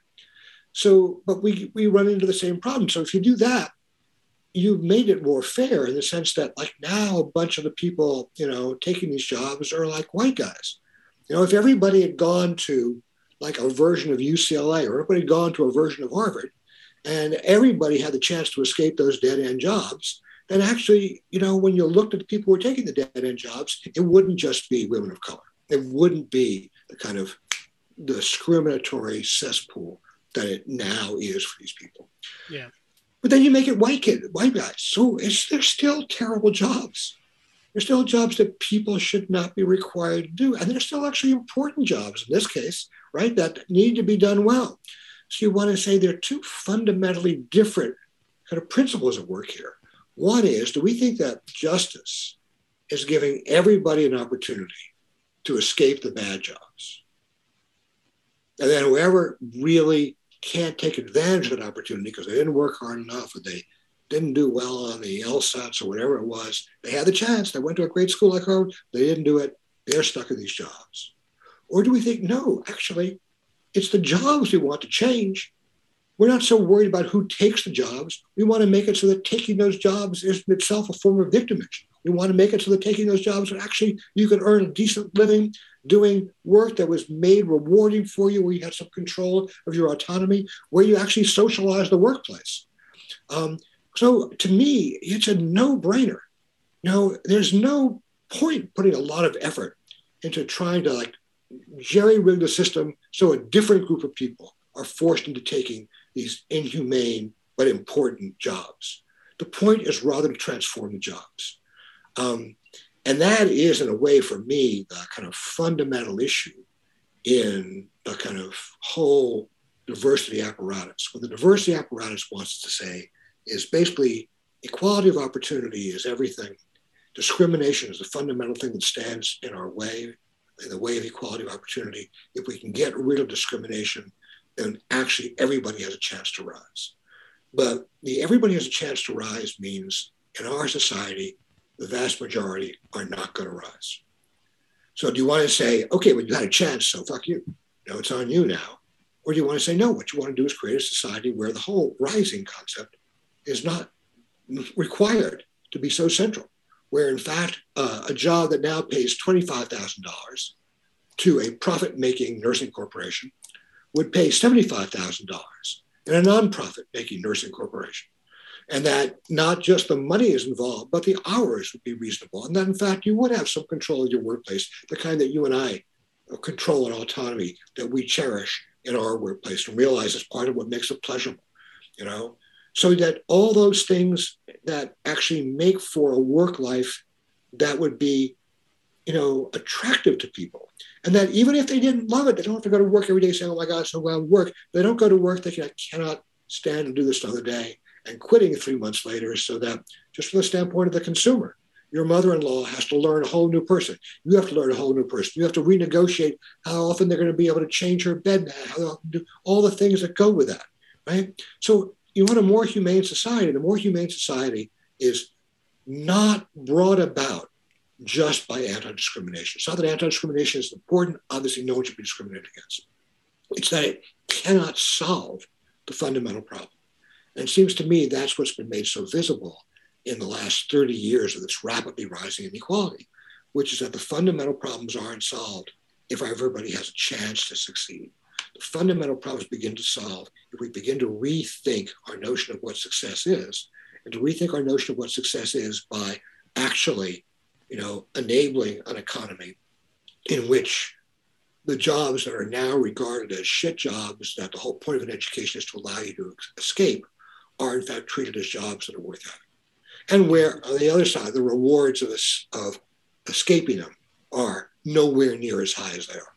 So, but we, we run into the same problem. So if you do that, you've made it more fair in the sense that like now a bunch of the people, you know, taking these jobs are like white guys. You know, if everybody had gone to like a version of UCLA or everybody had gone to a version of Harvard and everybody had the chance to escape those dead end jobs, and actually, you know, when you looked at the people who were taking the dead end jobs, it wouldn't just be women of color. It wouldn't be the kind of discriminatory cesspool that it now is for these people. Yeah. But then you make it white kid, white guys. So it's they're still terrible jobs. They're still jobs that people should not be required to do. And they're still actually important jobs in this case, right? That need to be done well. So you want to say there are two fundamentally different kind of principles at work here. One is do we think that justice is giving everybody an opportunity to escape the bad jobs? And then whoever really can't take advantage of that opportunity because they didn't work hard enough or they didn't do well on the LSATs or whatever it was, they had the chance. They went to a great school like Harvard, they didn't do it. They're stuck in these jobs. Or do we think, no, actually, it's the jobs we want to change we're not so worried about who takes the jobs. We want to make it so that taking those jobs is itself a form of victimage. We want to make it so that taking those jobs actually you can earn a decent living doing work that was made rewarding for you, where you had some control of your autonomy, where you actually socialize the workplace. Um, so to me, it's a no-brainer. You know, there's no point putting a lot of effort into trying to like jerry rig the system so a different group of people are forced into taking these inhumane but important jobs. The point is rather to transform the jobs. Um, and that is, in a way, for me, the kind of fundamental issue in the kind of whole diversity apparatus. What the diversity apparatus wants to say is basically equality of opportunity is everything. Discrimination is the fundamental thing that stands in our way, in the way of equality of opportunity. If we can get rid of discrimination, then actually everybody has a chance to rise. But the everybody has a chance to rise means in our society, the vast majority are not going to rise. So do you want to say, okay, well, you had a chance, so fuck you. No, it's on you now. Or do you want to say, no, what you want to do is create a society where the whole rising concept is not required to be so central, where in fact, uh, a job that now pays $25,000 to a profit making nursing corporation would pay $75,000 in a nonprofit making nursing corporation. And that not just the money is involved, but the hours would be reasonable. And that in fact, you would have some control of your workplace, the kind that you and I control and autonomy that we cherish in our workplace and realize is part of what makes it pleasurable, you know? So that all those things that actually make for a work life that would be, you know, attractive to people. And that even if they didn't love it, they don't have to go to work every day saying, oh my God, so glad work. They don't go to work thinking, I cannot stand and do this another day and quitting three months later so that just from the standpoint of the consumer, your mother-in-law has to learn a whole new person. You have to learn a whole new person. You have to renegotiate how often they're going to be able to change her bed, how do all the things that go with that, right? So you want a more humane society. The more humane society is not brought about just by anti-discrimination. It's not that anti-discrimination is important. Obviously, no one should be discriminated against. It's that it cannot solve the fundamental problem. And it seems to me that's what's been made so visible in the last 30 years of this rapidly rising inequality, which is that the fundamental problems aren't solved if everybody has a chance to succeed. The fundamental problems begin to solve if we begin to rethink our notion of what success is, and to rethink our notion of what success is by actually, you know, enabling an economy in which the jobs that are now regarded as shit jobs, that the whole point of an education is to allow you to escape, are in fact treated as jobs that are worth having. And where on the other side, the rewards of, of escaping them are nowhere near as high as they are.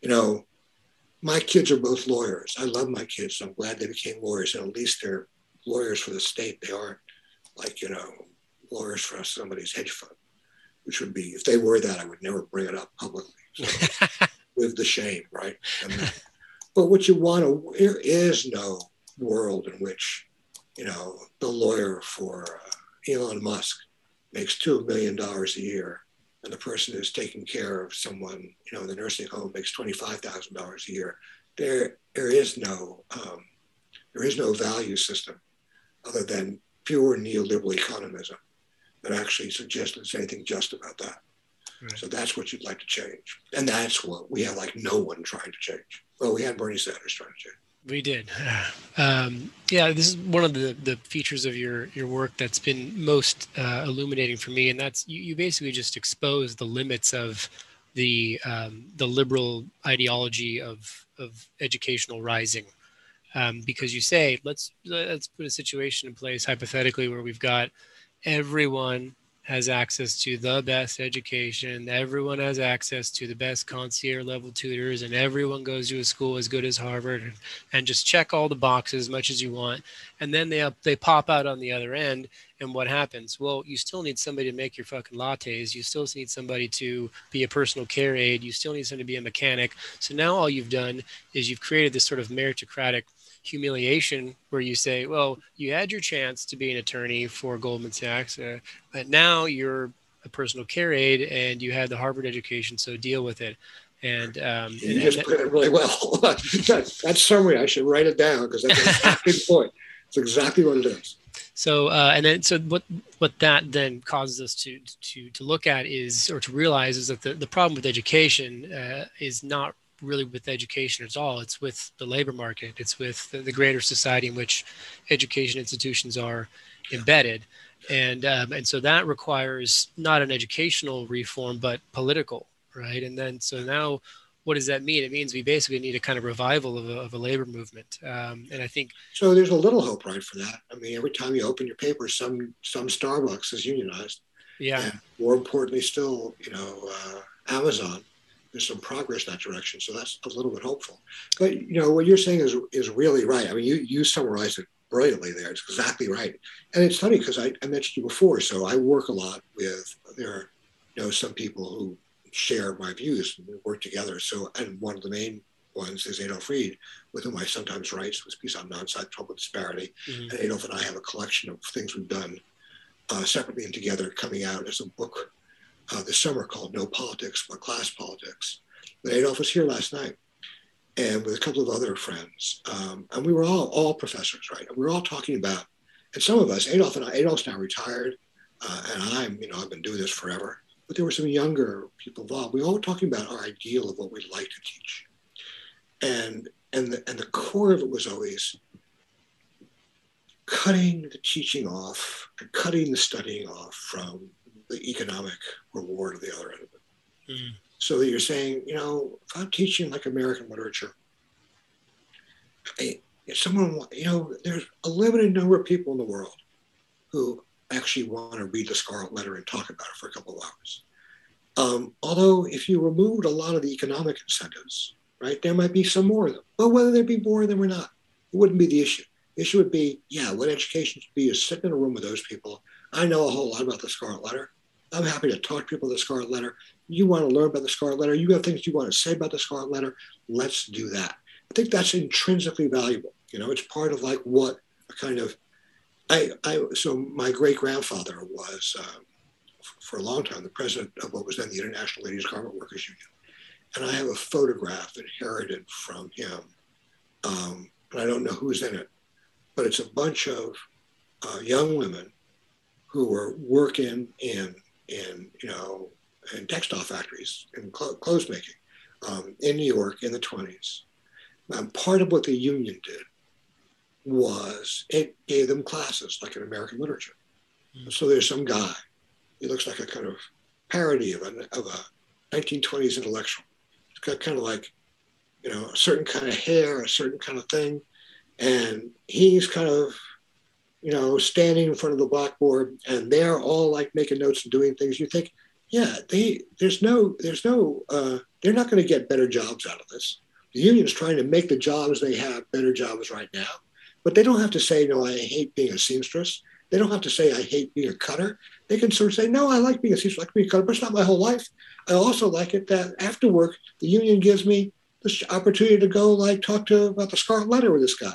You know, my kids are both lawyers. I love my kids. I'm glad they became lawyers. And at least they're lawyers for the state. They aren't like, you know, lawyers for somebody's hedge fund, which would be, if they were that, I would never bring it up publicly. So, (laughs) with the shame, right? But what you want to, there is no world in which you know, the lawyer for uh, Elon Musk makes $2 million a year, and the person who's taking care of someone, you know, in the nursing home makes $25,000 a year. There, there is no, um, there is no value system other than pure neoliberal economism that actually suggests there's anything just about that. Right. So that's what you'd like to change. And that's what we have like no one trying to change. Well, we had Bernie Sanders trying to change. We did. (sighs) Um, yeah, this is one of the, the features of your, your work that's been most uh, illuminating for me. And that's you, you basically just expose the limits of the, um, the liberal ideology of, of educational rising. Um, because you say, let's, let's put a situation in place hypothetically where we've got everyone has access to the best education. Everyone has access to the best concierge level tutors, and everyone goes to a school as good as Harvard, and, just check all the boxes as much as you want. And then they they pop out on the other end, and what happens? Well, you still need somebody to make your fucking lattes. You still need somebody to be a personal care aide. You still need somebody to be a mechanic. So now all you've done is you've created this sort of meritocratic humiliation where you say, well, you had your chance to be an attorney for Goldman Sachs, uh, but now you're a personal care aide and you had the Harvard education, so deal with it. And um, you and, just and put it really well. (laughs) that, that summary, I should write it down because that's exactly (laughs) the point. It's exactly what it is. So uh, and then so what what that then causes us to to to look at is or to realize is that the, the problem with education uh, is not really with education at all. It's with the labor market. It's with the, the greater society in which education institutions are embedded, and um, and so that requires not an educational reform but political, right? And then so now. What does that mean? It means we basically need a kind of revival of a, of a labor movement, um, and I think so. There's a little hope, right, for that. I mean, every time you open your paper, some some Starbucks is unionized. Yeah. And more importantly, still, you know, uh, Amazon there's some progress in that direction. So that's a little bit hopeful. But you know what you're saying is is really right. I mean, you you summarized it brilliantly there. It's exactly right. And it's funny because I, I mentioned you before. So I work a lot with there are you know some people who share my views and we work together. So and one of the main ones is Adolph Reed, with whom I sometimes write this piece on Nonsite trouble disparity. Mm-hmm. And Adolph and I have a collection of things we've done uh, separately and together coming out as a book uh, this summer called No Politics but Class Politics. But Adolph was here last night and with a couple of other friends. Um, and we were all, all professors, right? And we were all talking about, and some of us, Adolph and I, Adolph's now retired, uh, and I'm, you know, I've been doing this forever. But there were some younger people involved. We all were talking about our ideal of what we'd like to teach. And, and, the, and the core of it was always cutting the teaching off and cutting the studying off from the economic reward of the other end of it. Mm. So that you're saying, you know, if I'm teaching like American literature, I, someone, you know, there's a limited number of people in the world who actually want to read the Scarlet Letter and talk about it for a couple of hours. Um, although, if you removed a lot of the economic incentives, right, there might be some more of them. But whether there be more of them or not, it wouldn't be the issue. The issue would be, yeah, what education should be is sitting in a room with those people. I know a whole lot about the Scarlet Letter. I'm happy to talk to people about the Scarlet Letter. You want to learn about the Scarlet Letter. You have things you want to say about the Scarlet Letter. Let's do that. I think that's intrinsically valuable. You know, it's part of like what a kind of I, I so my great grandfather was um, for a long time the president of what was then the International Ladies Garment Workers Union, and I have a photograph inherited from him, um, and I don't know who's in it, but it's a bunch of uh, young women who were working in in you know in textile factories and clothes making um, in New York in the 20s. And part of what the union did was it gave them classes like in American literature. Mm-hmm. So there's some guy, he looks like a kind of parody of a, of a 1920s intellectual. He's got kind of like, you know, a certain kind of hair, a certain kind of thing. And he's kind of, you know, standing in front of the blackboard and they're all like making notes and doing things. You think, yeah, they, there's no, there's no, uh, they're not going to get better jobs out of this. The union's trying to make the jobs they have better jobs right now. But they don't have to say, no, I hate being a seamstress. They don't have to say, I hate being a cutter. They can sort of say, no, I like being a seamstress, I like being a cutter, but it's not my whole life. I also like it that after work, the union gives me this opportunity to go like talk to about the Scarlet Letter with this guy.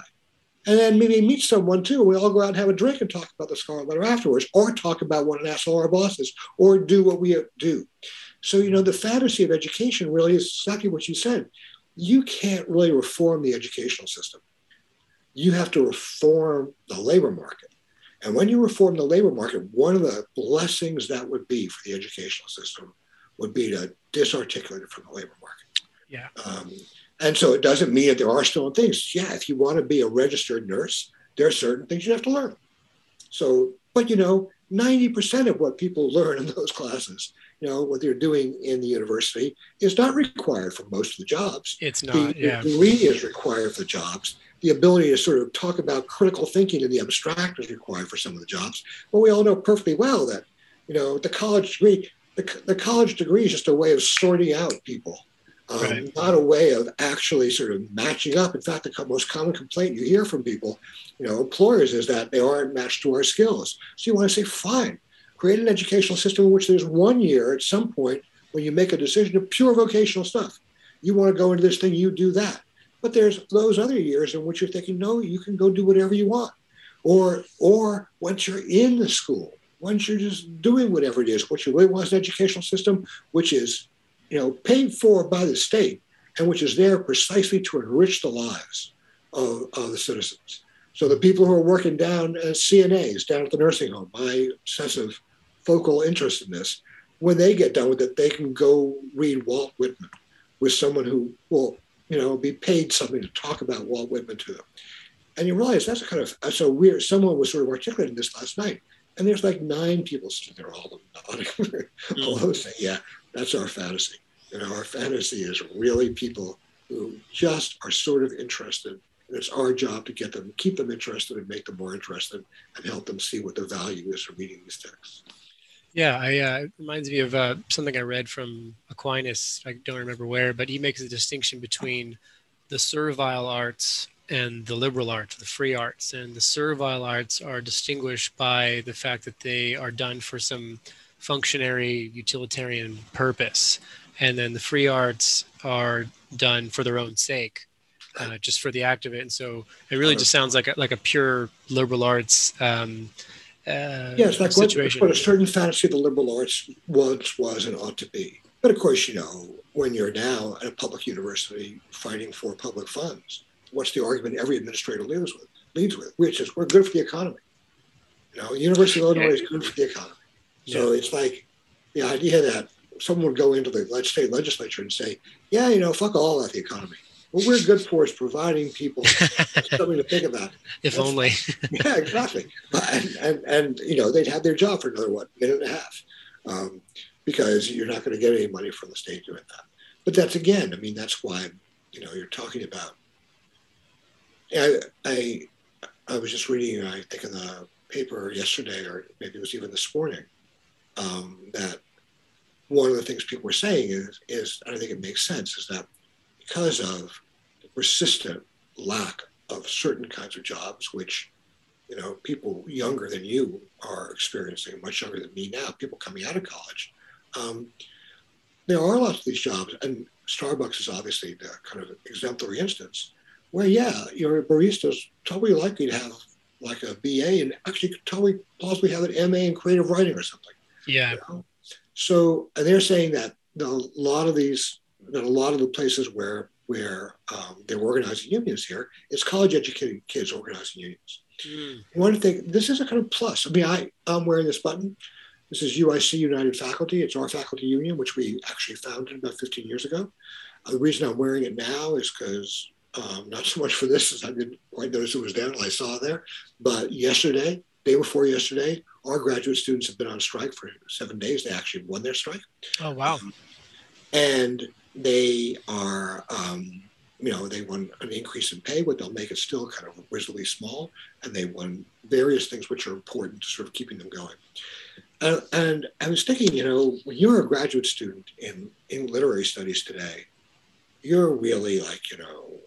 And then maybe meet someone too. We all go out and have a drink and talk about the Scarlet Letter afterwards, or talk about what an asshole our boss is, or do what we do. So, you know, the fantasy of education really is exactly what you said. You can't really reform the educational system you have to reform the labor market. And when you reform the labor market, one of the blessings that would be for the educational system would be to disarticulate it from the labor market. Yeah. Um, and so it doesn't mean that there are still things. Yeah, if you want to be a registered nurse, there are certain things you have to learn. So, but you know, 90% of what people learn in those classes, you know, what they're doing in the university is not required for most of the jobs. It's not, the, yeah. The degree is required for the jobs the ability to sort of talk about critical thinking in the abstract is required for some of the jobs. But we all know perfectly well that, you know, the college degree, the, the college degree is just a way of sorting out people, um, right. not a way of actually sort of matching up. In fact, the most common complaint you hear from people, you know, employers is that they aren't matched to our skills. So you want to say, fine, create an educational system in which there's one year at some point when you make a decision of pure vocational stuff. You want to go into this thing, you do that but there's those other years in which you're thinking, no, you can go do whatever you want. Or, or once you're in the school, once you're just doing whatever it is, what you really want is an educational system, which is, you know, paid for by the state and which is there precisely to enrich the lives of, of the citizens. So the people who are working down as CNAs down at the nursing home, my obsessive focal interest in this, when they get done with it, they can go read Walt Whitman with someone who will you know, be paid something to talk about Walt Whitman to them. And you realize that's a kind of so weird. Someone was sort of articulating this last night, and there's like nine people sitting there, all of them nodding, (laughs) all of them saying, "Yeah, that's our fantasy." Know, our fantasy is really people who just are sort of interested, and it's our job to get them, keep them interested, and make them more interested, and help them see what the value is of reading these texts. Yeah, I, uh, it reminds me of uh, something I read from Aquinas. I don't remember where, but he makes a distinction between the servile arts and the liberal arts, the free arts. And the servile arts are distinguished by the fact that they are done for some functionary utilitarian purpose. and then the free arts are done for their own sake, uh, just for the act of it. And so it really just sounds like a, like a pure liberal arts. Um, uh, yes, like what, what, a certain fantasy of the liberal arts once was and ought to be. But of course, you know, when you're now at a public university fighting for public funds, what's the argument every administrator leads with? Leads with, which is we're good for the economy. You know, University of Illinois is good for the economy. So yeah. it's like the idea that someone would go into the state legislature and say, yeah, you know, fuck all that the economy. What we're good for is providing people (laughs) something to think about. If That's, only. (laughs) yeah, exactly. And, and, and, you know, they'd have their job for another, what, minute and a half. Um, because you're not going to get any money from the state doing that. But that's again, I mean, that's why, you know, you're talking about. I, I, I was just reading, I think in the paper yesterday, or maybe it was even this morning, um, that one of the things people were saying is, is, and I think it makes sense, is that because of the persistent lack of certain kinds of jobs, which you know people younger than you are experiencing, much younger than me now, people coming out of college. Um, there are lots of these jobs, and Starbucks is obviously the kind of exemplary instance where, yeah, your barista is totally likely to have like a BA and actually totally possibly have an MA in creative writing or something. Yeah. You know? So they're saying that a lot of these, that a lot of the places where where um, they're organizing unions here, it's college educated kids organizing unions. Mm. One thing, this is a kind of plus. I mean, I, I'm wearing this button. This is UIC United Faculty. It's our faculty union, which we actually founded about 15 years ago. Uh, the reason I'm wearing it now is because um, not so much for this, as I didn't quite notice it was there until I saw it there. But yesterday, day before yesterday, our graduate students have been on strike for seven days. They actually won their strike. Oh wow! Um, and they are, um, you know, they won an increase in pay, but they'll make it still kind of reasonably small. And they won various things which are important to sort of keeping them going. Uh, and I was thinking, you know, when you're a graduate student in in literary studies today, you're really like, you know,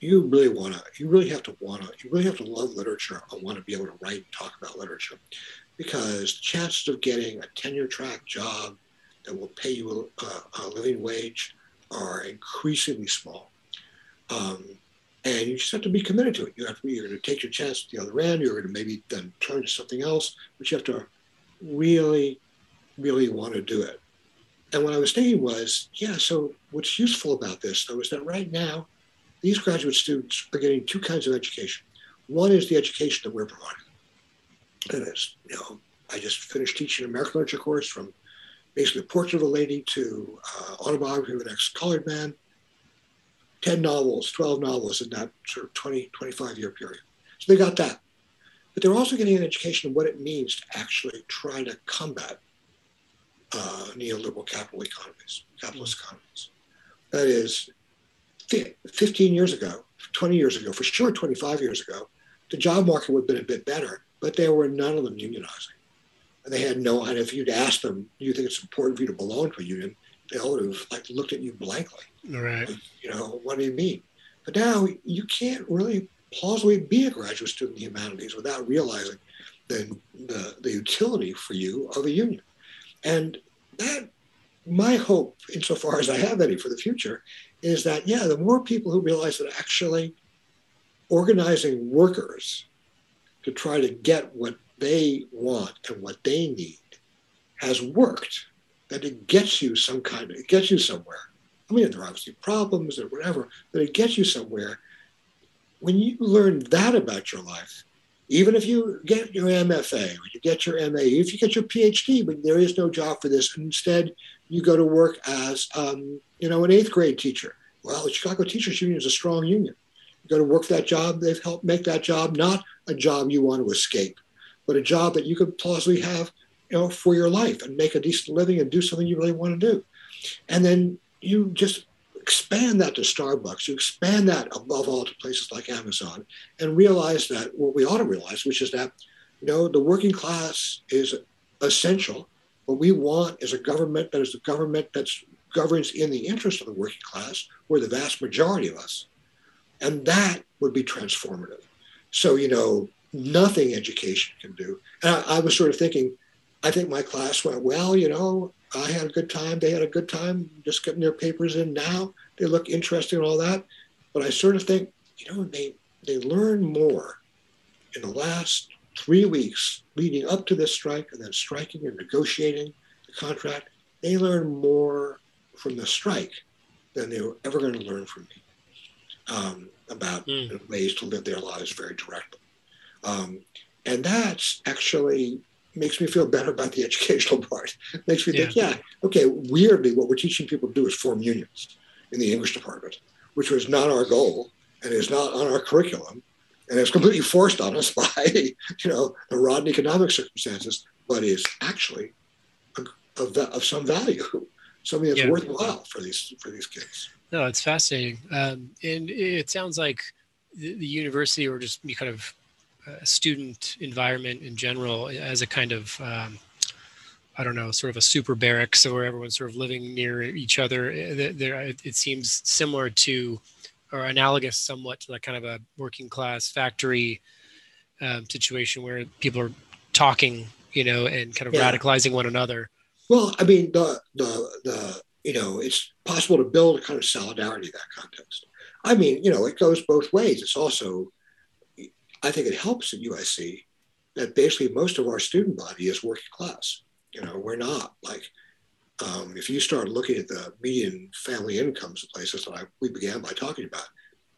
you really want to, you really have to want to, you really have to love literature and want to be able to write and talk about literature because chances of getting a tenure track job that will pay you a, a living wage are increasingly small. Um, and you just have to be committed to it. You have to you're going to take your chance at the other end. You're going to maybe then turn to something else, but you have to really, really want to do it. And what I was thinking was, yeah, so what's useful about this, though, is that right now, these graduate students are getting two kinds of education. One is the education that we're providing. And it's, you know, I just finished teaching an American literature course from basically a Portrait of a Lady to uh, Autobiography of an Ex-Colored Man, 10 novels, 12 novels in that sort of 20, 25 year period. So they got that. But they're also getting an education of what it means to actually try to combat uh, neoliberal capital economies, capitalist economies. That is, 15 years ago, 20 years ago, for sure 25 years ago, the job market would have been a bit better, but there were none of them unionizing. And they had no, and if you'd asked them, do you think it's important for you to belong to a union? They all would have like looked at you blankly. Right. Like, you know, what do you mean? But now you can't really plausibly be a graduate student in the humanities without realizing the, the, the utility for you of a union. And that, my hope, insofar as I have any for the future, is that, yeah, the more people who realize that actually organizing workers to try to get what they want and what they need has worked, that it gets you some kind of, it gets you somewhere. I mean, there are obviously problems or whatever, but it gets you somewhere. When you learn that about your life, even if you get your MFA or you get your MA, if you get your PhD, but there is no job for this, instead you go to work as, um, you know, an eighth grade teacher. Well, the Chicago Teachers Union is a strong union. You go to work that job, they've helped make that job not a job you want to escape, but a job that you could plausibly have, you know, for your life and make a decent living and do something you really want to do. And then you just expand that to Starbucks, you expand that above all to places like Amazon, and realize that what we ought to realize, which is that, you know, the working class is essential. What we want is a government that is a government that governs in the interest of the working class, or the vast majority of us. And that would be transformative. So, you know, nothing education can do. And I, I was sort of thinking, I think my class went, well, you know, I had a good time. They had a good time just getting their papers in now. They look interesting and all that. But I sort of think, you know, they, they learn more in the last three weeks leading up to this strike and then striking and negotiating the contract. They learn more from the strike than they were ever going to learn from me um, about mm. ways to live their lives very directly. Um, and that's actually makes me feel better about the (laughs) educational part. makes me yeah. think, yeah, okay, weirdly, what we're teaching people to do is form unions in the English department, which was not our goal and is not on our curriculum. And it's completely forced on us (laughs) by, you know, the rotten economic circumstances, but is actually of, of some value, something that's yeah. worthwhile for these for these kids. No, it's fascinating, um, and it sounds like the, the university or just kind of student environment in general as a kind of um, I don't know, sort of a super barracks where everyone's sort of living near each other. Eh, there, it seems similar to, or analogous somewhat to like kind of a working class factory um, situation where people are talking, you know, and kind of yeah. radicalizing one another. Well, I mean, the the the you know, it's possible to build a kind of solidarity in that context. I mean, you know, it goes both ways. It's also I think it helps at UIC that basically most of our student body is working class. You know, we're not like um, if you start looking at the median family incomes of places that I, we began by talking about,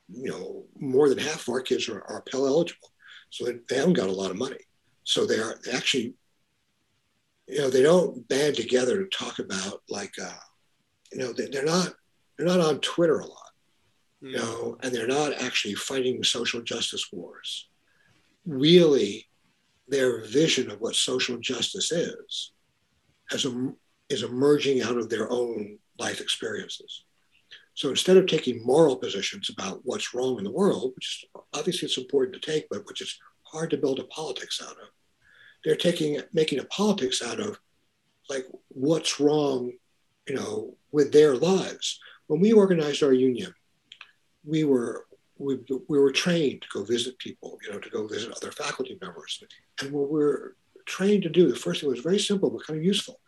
you know, more than half of our kids are, are Pell eligible, so they, they haven't got a lot of money. So they are actually, you know, they don't band together to talk about like, uh, you know, they, they're not they're not on Twitter a lot, mm. you hmm. know, and they're not actually fighting social justice wars really their vision of what social justice is as a, is emerging out of their own life experiences. So instead of taking moral positions about what's wrong in the world, which is obviously it's important to take, but which is hard to build a politics out of, they're taking making a politics out of like what's wrong, you know, with their lives. When we organized our union, we were we, we were trained to go visit people, you know, to go visit other faculty members. And what we are trained to do, the first thing was very simple but kind of useful.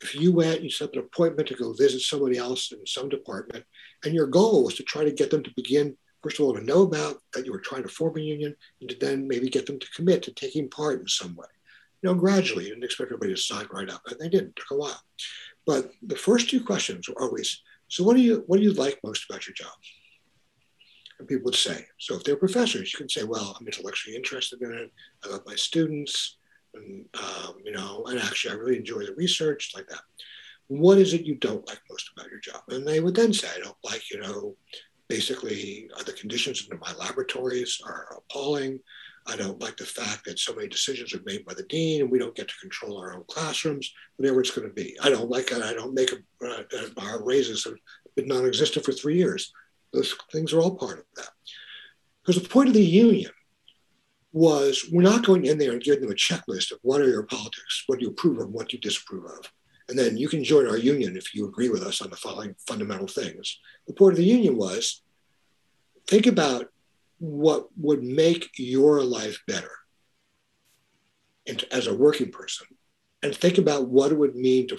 If you went, you set an appointment to go visit somebody else in some department, and your goal was to try to get them to begin, first of all, to know about that you were trying to form a union, and to then maybe get them to commit to taking part in some way. You know, gradually, you didn't expect everybody to sign right up, and they didn't. It took a while. But the first two questions were always, so what do you what do you like most about your job? and people would say. So if they're professors, you can say, well, I'm intellectually interested in it. I love my students, and um, you know, and actually, I really enjoy the research, like that. What is it you don't like most about your job? And they would then say, I don't like, you know, basically uh, the conditions in my laboratories are appalling. I don't like the fact that so many decisions are made by the dean and we don't get to control our own classrooms, whatever it's going to be. I don't like it. I don't make a, uh, our raises have been non-existent for three years. Those things are all part of that. Because the point of the union was we're not going in there and giving them a checklist of what are your politics, what do you approve of, what do you disapprove of. And then you can join our union if you agree with us on the following fundamental things. The point of the union was think about what would make your life better and as a working person and think about what it would mean to,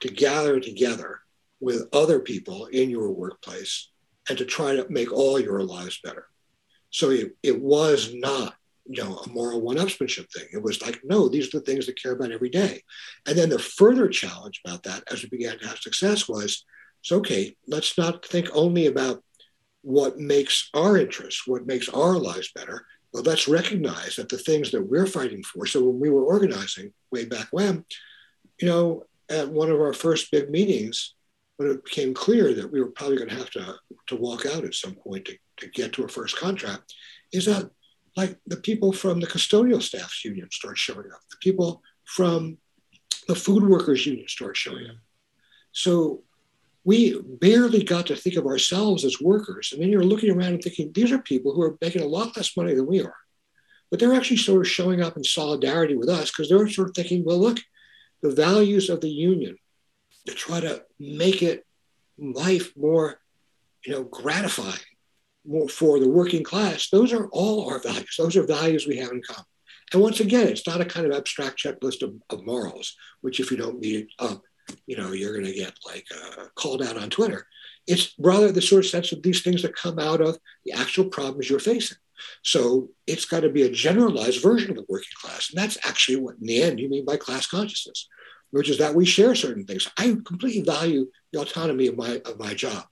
to gather together with other people in your workplace and to try to make all your lives better. So it, it was not, you know, a moral one-upsmanship thing. It was like, no, these are the things that care about every day. And then the further challenge about that as we began to have success was, so okay, let's not think only about what makes our interests, what makes our lives better, but let's recognize that the things that we're fighting for. So when we were organizing way back when, you know, at one of our first big meetings, when it became clear that we were probably going to have to, to walk out at some point to, to get to a first contract, is that like the people from the custodial staffs union start showing up, the people from the food workers union start showing up. So we barely got to think of ourselves as workers. And then you're looking around and thinking, these are people who are making a lot less money than we are. But they're actually sort of showing up in solidarity with us because they're sort of thinking, well, look, the values of the union to try to make it life more, you know, gratifying more for the working class. Those are all our values. Those are values we have in common. And once again, it's not a kind of abstract checklist of, of morals, which if you don't meet it up, um, you know, you're going to get like uh, called out on Twitter. It's rather the sort of sense of these things that come out of the actual problems you're facing. So it's got to be a generalized version of the working class. And that's actually what, in the end, you mean by class consciousness, which is that we share certain things. I completely value the autonomy of my, of my job.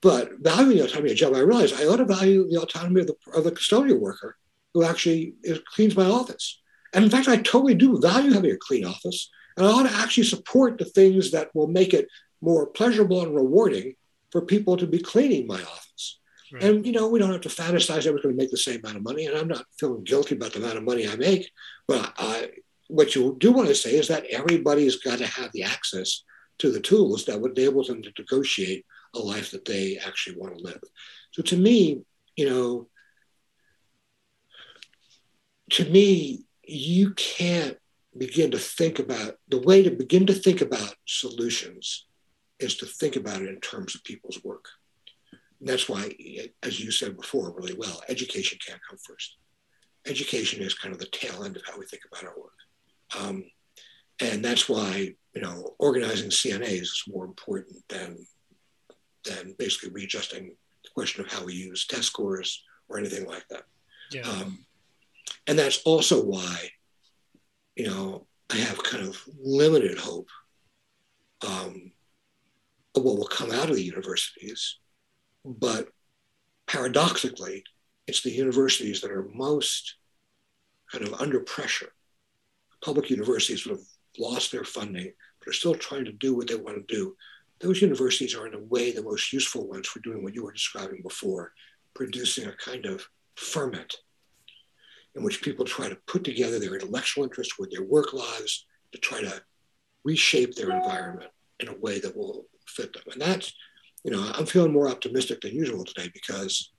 But valuing the autonomy of a job, I realize I ought to value the autonomy of the, of the custodial worker who actually cleans my office. And in fact, I totally do value having a clean office. And I ought to actually support the things that will make it more pleasurable and rewarding for people to be cleaning my office. Right. And you know, we don't have to fantasize that we're going to make the same amount of money. And I'm not feeling guilty about the amount of money I make. But I, what you do want to say is that everybody's got to have the access to the tools that would enable them to negotiate a life that they actually want to live. So to me, you know, to me, you can't begin to think about the way to begin to think about solutions is to think about it in terms of people's work. And that's why, as you said before really well, education can't come first. Education is kind of the tail end of how we think about our work. Um, and that's why, you know, organizing CNAs is more important than, than basically readjusting the question of how we use test scores or anything like that. Yeah. Um, and that's also why, you know, I have kind of limited hope um, of what will come out of the universities but paradoxically, it's the universities that are most kind of under pressure. Public universities would have lost their funding, but are still trying to do what they want to do. Those universities are, in a way, the most useful ones for doing what you were describing before, producing a kind of ferment in which people try to put together their intellectual interests with their work lives to try to reshape their environment in a way that will fit them. And that's you know, I'm feeling more optimistic than usual today because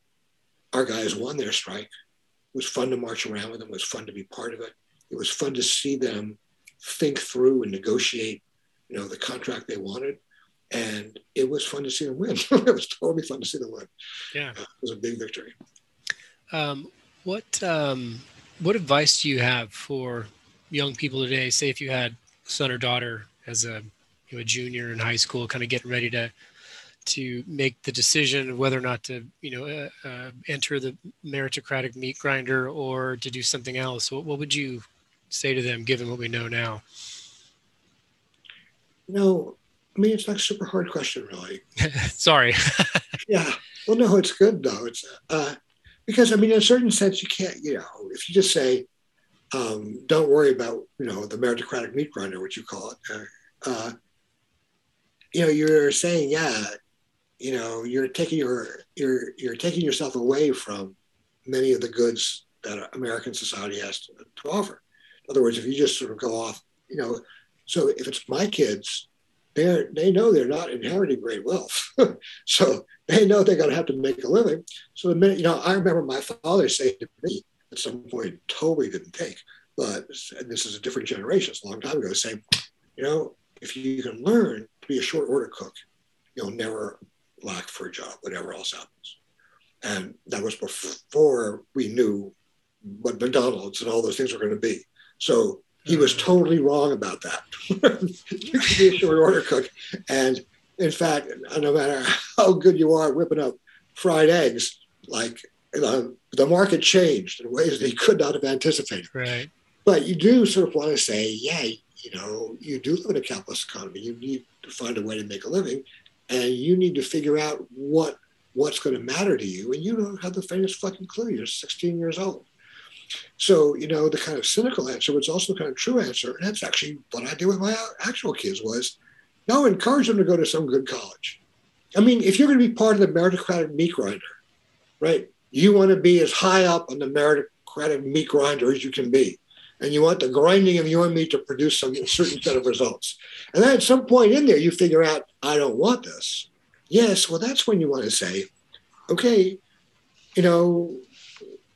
our guys won their strike. It was fun to march around with them. It was fun to be part of it. It was fun to see them think through and negotiate, you know, the contract they wanted. And it was fun to see them win. (laughs) it was totally fun to see them win. Yeah, uh, it was a big victory. Um, what um, what advice do you have for young people today? Say if you had a son or daughter as a you know, a junior in high school, kind of getting ready to to make the decision of whether or not to, you know, uh, uh, enter the meritocratic meat grinder or to do something else? What, what would you say to them, given what we know now? No, I mean, it's not a super hard question, really. (laughs) Sorry. (laughs) yeah. Well, no, it's good though. It's uh, because I mean, in a certain sense, you can't, you know, if you just say, um, "Don't worry about, you know, the meritocratic meat grinder," what you call it. Uh, uh you know, you're saying, yeah, you know you're taking your you're you're taking yourself away from many of the goods that American society has to, to offer. In other words, if you just sort of go off, you know, so if it's my kids, they're they know they're not inheriting great wealth, (laughs) so they know they're going to have to make a living. So the minute you know, I remember my father saying to me at some point, totally didn't take, but this is a different generation, it's a long time ago, saying, you know, if you can learn to be a short order cook, you'll never lack for a job, whatever else happens. And that was before we knew what McDonald's and all those things were going to be. So he was totally wrong about that. (laughs) you can be a short order cook. And in fact, no matter how good you are whipping up fried eggs, like you know, the market changed in ways that he could not have anticipated. Right. But you do sort of want to say, yeah, you know, you do live in a capitalist economy. You need to find a way to make a living and you need to figure out what what's going to matter to you, and you don't have the faintest fucking clue. You're 16 years old. So, you know, the kind of cynical answer, but it's also the kind of true answer, and that's actually what I did with my actual kids was, no, encourage them to go to some good college. I mean, if you're going to be part of the meritocratic meat grinder, right, you want to be as high up on the meritocratic meat grinder as you can be. And you want the grinding of your meat to produce some certain set of results. And then at some point in there, you figure out, I don't want this. Yes, well, that's when you want to say, okay, you know,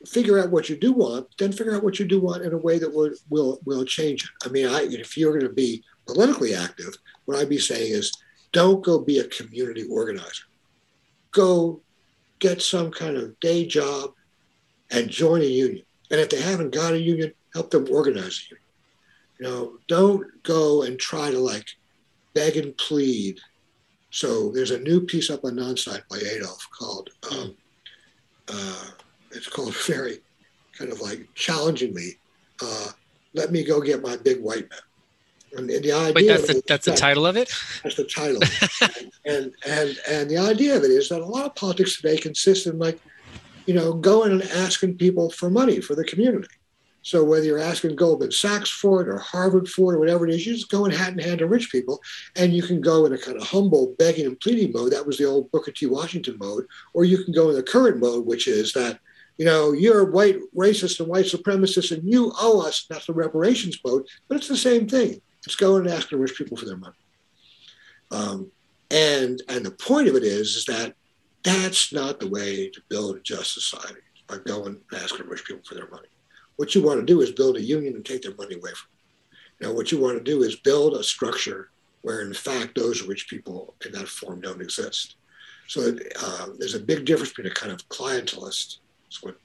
figure out what you do want, then figure out what you do want in a way that will will, will change it. I mean, I, if you're going to be politically active, what I'd be saying is, don't go be a community organizer. Go get some kind of day job and join a union. And if they haven't got a union, help them organize a union. You know, don't go and try to like beg and plead. So there's a new piece up on Nonsite by Adolph called, um, uh, it's called (laughs) very kind of like challenging me. Uh, let me go get my big white man. And, and the idea Wait, that's the, that's the title of it. That's the title, (laughs) and, and and the idea of it is that a lot of politics today consists in like, you know, going and asking people for money for the community. So whether you're asking Goldman Sachs for it or Harvard for it or whatever it is, you just go in hat in hand to rich people, and you can go in a kind of humble begging and pleading mode. That was the old Booker T. Washington mode, or you can go in the current mode, which is that you know, you're white racist and white supremacist and you owe us. That's the reparations mode, but it's the same thing. It's going and asking rich people for their money. Um, and and the point of it is, is that that's not the way to build a just society by going and asking rich people for their money. What you want to do is build a union and take their money away from them. Know, what you want to do is build a structure where, in fact, those rich people in that form don't exist. So uh, there's a big difference between a kind of clientelist it's what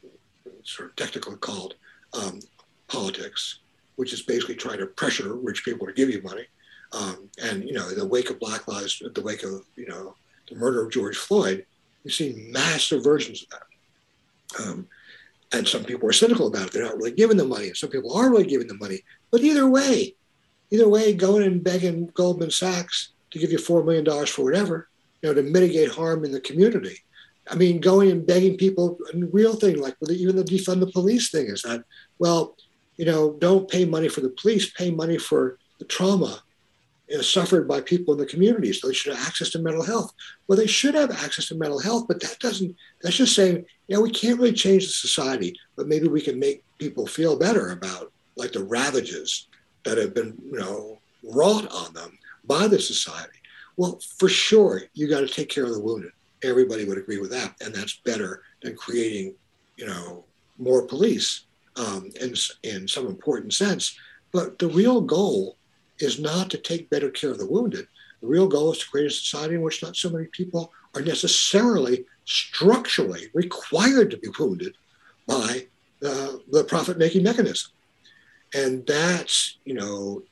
sort of technically called um, politics, which is basically trying to pressure rich people to give you money. Um, and you know, in the wake of Black Lives, in the wake of you know the murder of George Floyd, you've seen massive versions of that. Um, and some people are cynical about it; they're not really giving the money, some people are really giving the money. But either way, either way, going and begging Goldman Sachs to give you four million dollars for whatever, you know, to mitigate harm in the community, I mean, going and begging people, a real thing, like even the defund the police thing is that, well, you know, don't pay money for the police, pay money for the trauma you know, suffered by people in the community. So they should have access to mental health. Well, they should have access to mental health, but that doesn't, that's just saying, yeah, we can't really change the society, but maybe we can make people feel better about like the ravages that have been, you know, wrought on them by the society. Well, for sure, you got to take care of the wounded everybody would agree with that, and that's better than creating, you know, more police um, in in some important sense. But the real goal is not to take better care of the wounded. The real goal is to create a society in which not so many people are necessarily structurally required to be wounded by the profit-making mechanism. And that's, you know,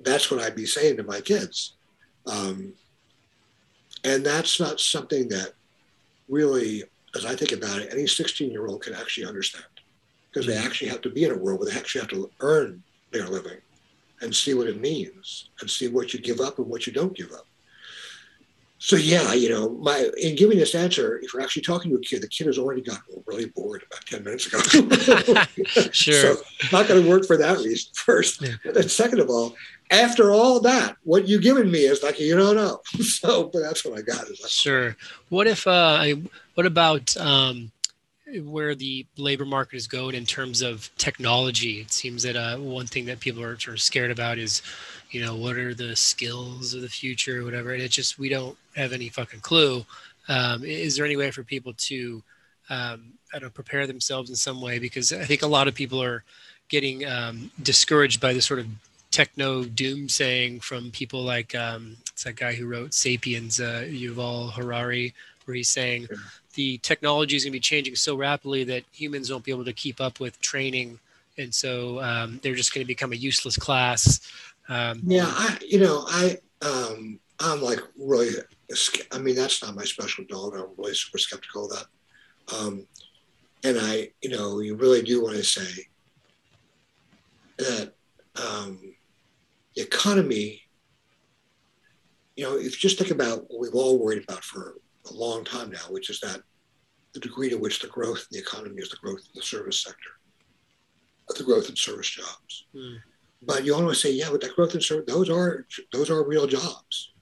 that's what I'd be saying to my kids. Um, and that's not something that really, as I think about it, any 16 year old can actually understand because they actually have to be in a world where they actually have to earn their living and see what it means and see what you give up and what you don't give up. So yeah, you know, my in giving this answer, if you're actually talking to a kid, the kid has already gotten really bored about 10 minutes ago. (laughs) sure. (laughs) So not going to work for that reason first. Yeah. And then second of all, after all that, what you given me is like you don't know. (laughs) so, but that's what I got. Sure. What if? Uh, I, what about um, where the labor market is going in terms of technology? It seems that uh, one thing that people are sort of scared about is, you know, what are the skills of the future, or whatever. And it's just we don't have any fucking clue. Um, is there any way for people to, um, I don't prepare themselves in some way? Because I think a lot of people are getting um, discouraged by the sort of techno doom saying from people like um, it's that guy who wrote *Sapiens*, uh, Yuval Harari, where he's saying yeah. the technology is going to be changing so rapidly that humans won't be able to keep up with training, and so um, they're just going to become a useless class. Um, yeah, I, you know, I, um, I'm like really, I mean, that's not my special dog. I'm really super skeptical of that. Um, and I, you know, you really do want to say that um, the economy, you know, if you just think about what we've all worried about for a long time now, which is that the degree to which the growth in the economy is the growth in the service sector, the growth in service jobs. Mm. But you always say, yeah, but that growth in service, those are those are real jobs.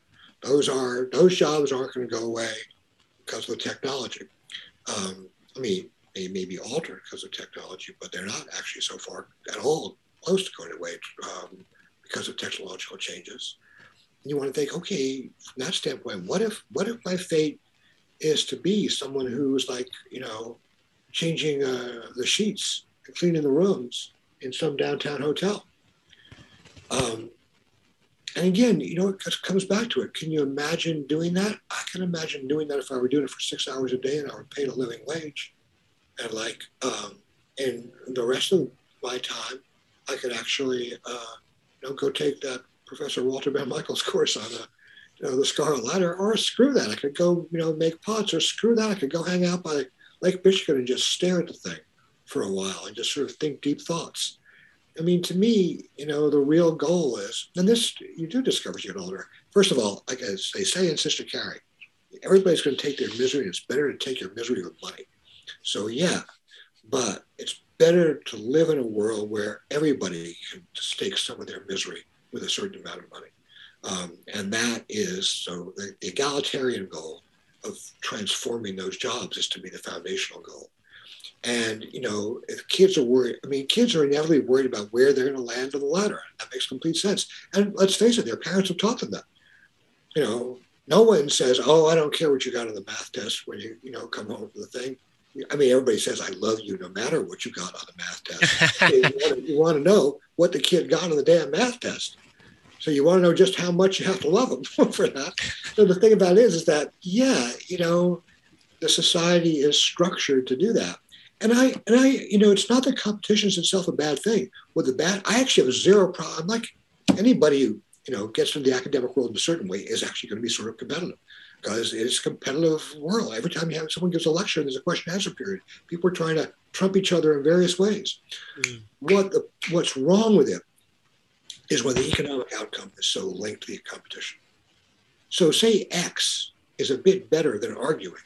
Those are those jobs aren't going to go away because of the technology. Um, I mean, they may be altered because of technology, but they're not actually so far at all close to going away. Um, because of technological changes. And you want to think, okay, from that standpoint, what if what if my fate is to be someone who's like, you know, changing uh, the sheets and cleaning the rooms in some downtown hotel? Um, and again, you know, it comes back to it. Can you imagine doing that? I can imagine doing that if I were doing it for six hours a day and I were paid a living wage. And like, um, and the rest of my time, I could actually uh, go take that Professor Walter Benn Michaels' course on uh, you know, the Scarlet Letter, or screw that. I could go, you know, make pots, or screw that. I could go hang out by Lake Michigan and just stare at the thing for a while and just sort of think deep thoughts. I mean, to me, you know, the real goal is, and this you do discover as you get older. First of all, like as they say in Sister Carrie, everybody's going to take their misery. And it's better to take your misery with money. So yeah, but it's better to live in a world where everybody can stake some of their misery with a certain amount of money. Um, and that is so the, egalitarian goal of transforming those jobs is to be the foundational goal. And you know, if kids are worried, I mean, kids are inevitably worried about where they're going to land on the ladder. That makes complete sense. And let's face it, their parents have taught them that. You know, no one says, "Oh, I don't care what you got on the math test when you you know come home from the thing." I mean, everybody says, "I love you," no matter what you got on the math test. (laughs) you, want to, you want to know what the kid got on the damn math test. So you want to know just how much you have to love them (laughs) for that. So the thing about it is, is that yeah, you know, the society is structured to do that. And I and I, you know, it's not that competition is itself a bad thing. With the bad, I actually have zero problem. Like anybody who you know gets into the academic world in a certain way is actually going to be sort of competitive because it's a competitive world. Every time you have someone gives a lecture, there's a question answer period. People are trying to trump each other in various ways. Mm. What the, what's wrong with it is when the economic outcome is so linked to the competition. So say X is a bit better than arguing,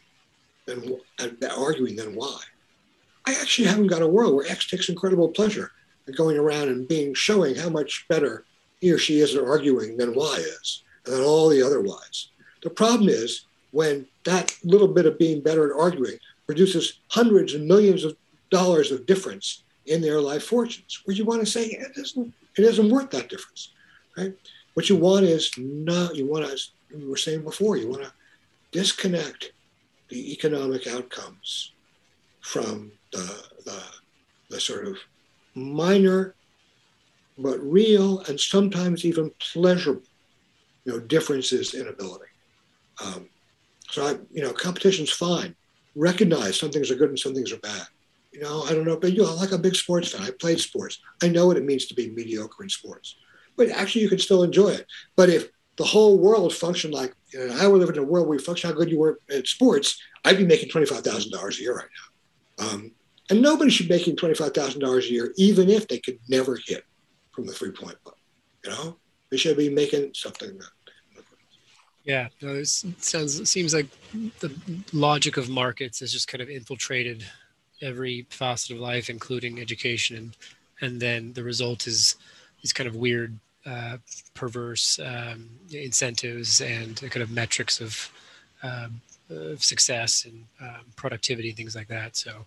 than uh, arguing than Y. I actually haven't got a world where X takes incredible pleasure in going around and being showing how much better he or she is at arguing than Y is, and than all the other Ys. The problem is when that little bit of being better at arguing produces hundreds and millions of dollars of difference in their life fortunes, where you want to say it isn't, it isn't worth that difference, right? What you want is not, you want to, as we were saying before, you want to disconnect the economic outcomes from the, the, the sort of minor but real and sometimes even pleasurable you know, differences in ability. Um, so I, you know, competition's fine. Recognize some things are good and some things are bad. You know, I don't know, but you know, I'm like a big sports fan. I played sports. I know what it means to be mediocre in sports. But actually, you can still enjoy it. But if the whole world functioned like, you know, I would live in a world where you function how good you were at sports, I'd be making twenty-five thousand dollars a year right now. Um, and nobody should be making twenty-five thousand dollars a year, even if they could never hit from the three-point line. You know, they should be making something. That, yeah, no, it sounds it seems like the logic of markets has just kind of infiltrated every facet of life, including education, and and then the result is these kind of weird, uh, perverse um, incentives and kind of metrics of, um, of success and um, productivity, and things like that. So.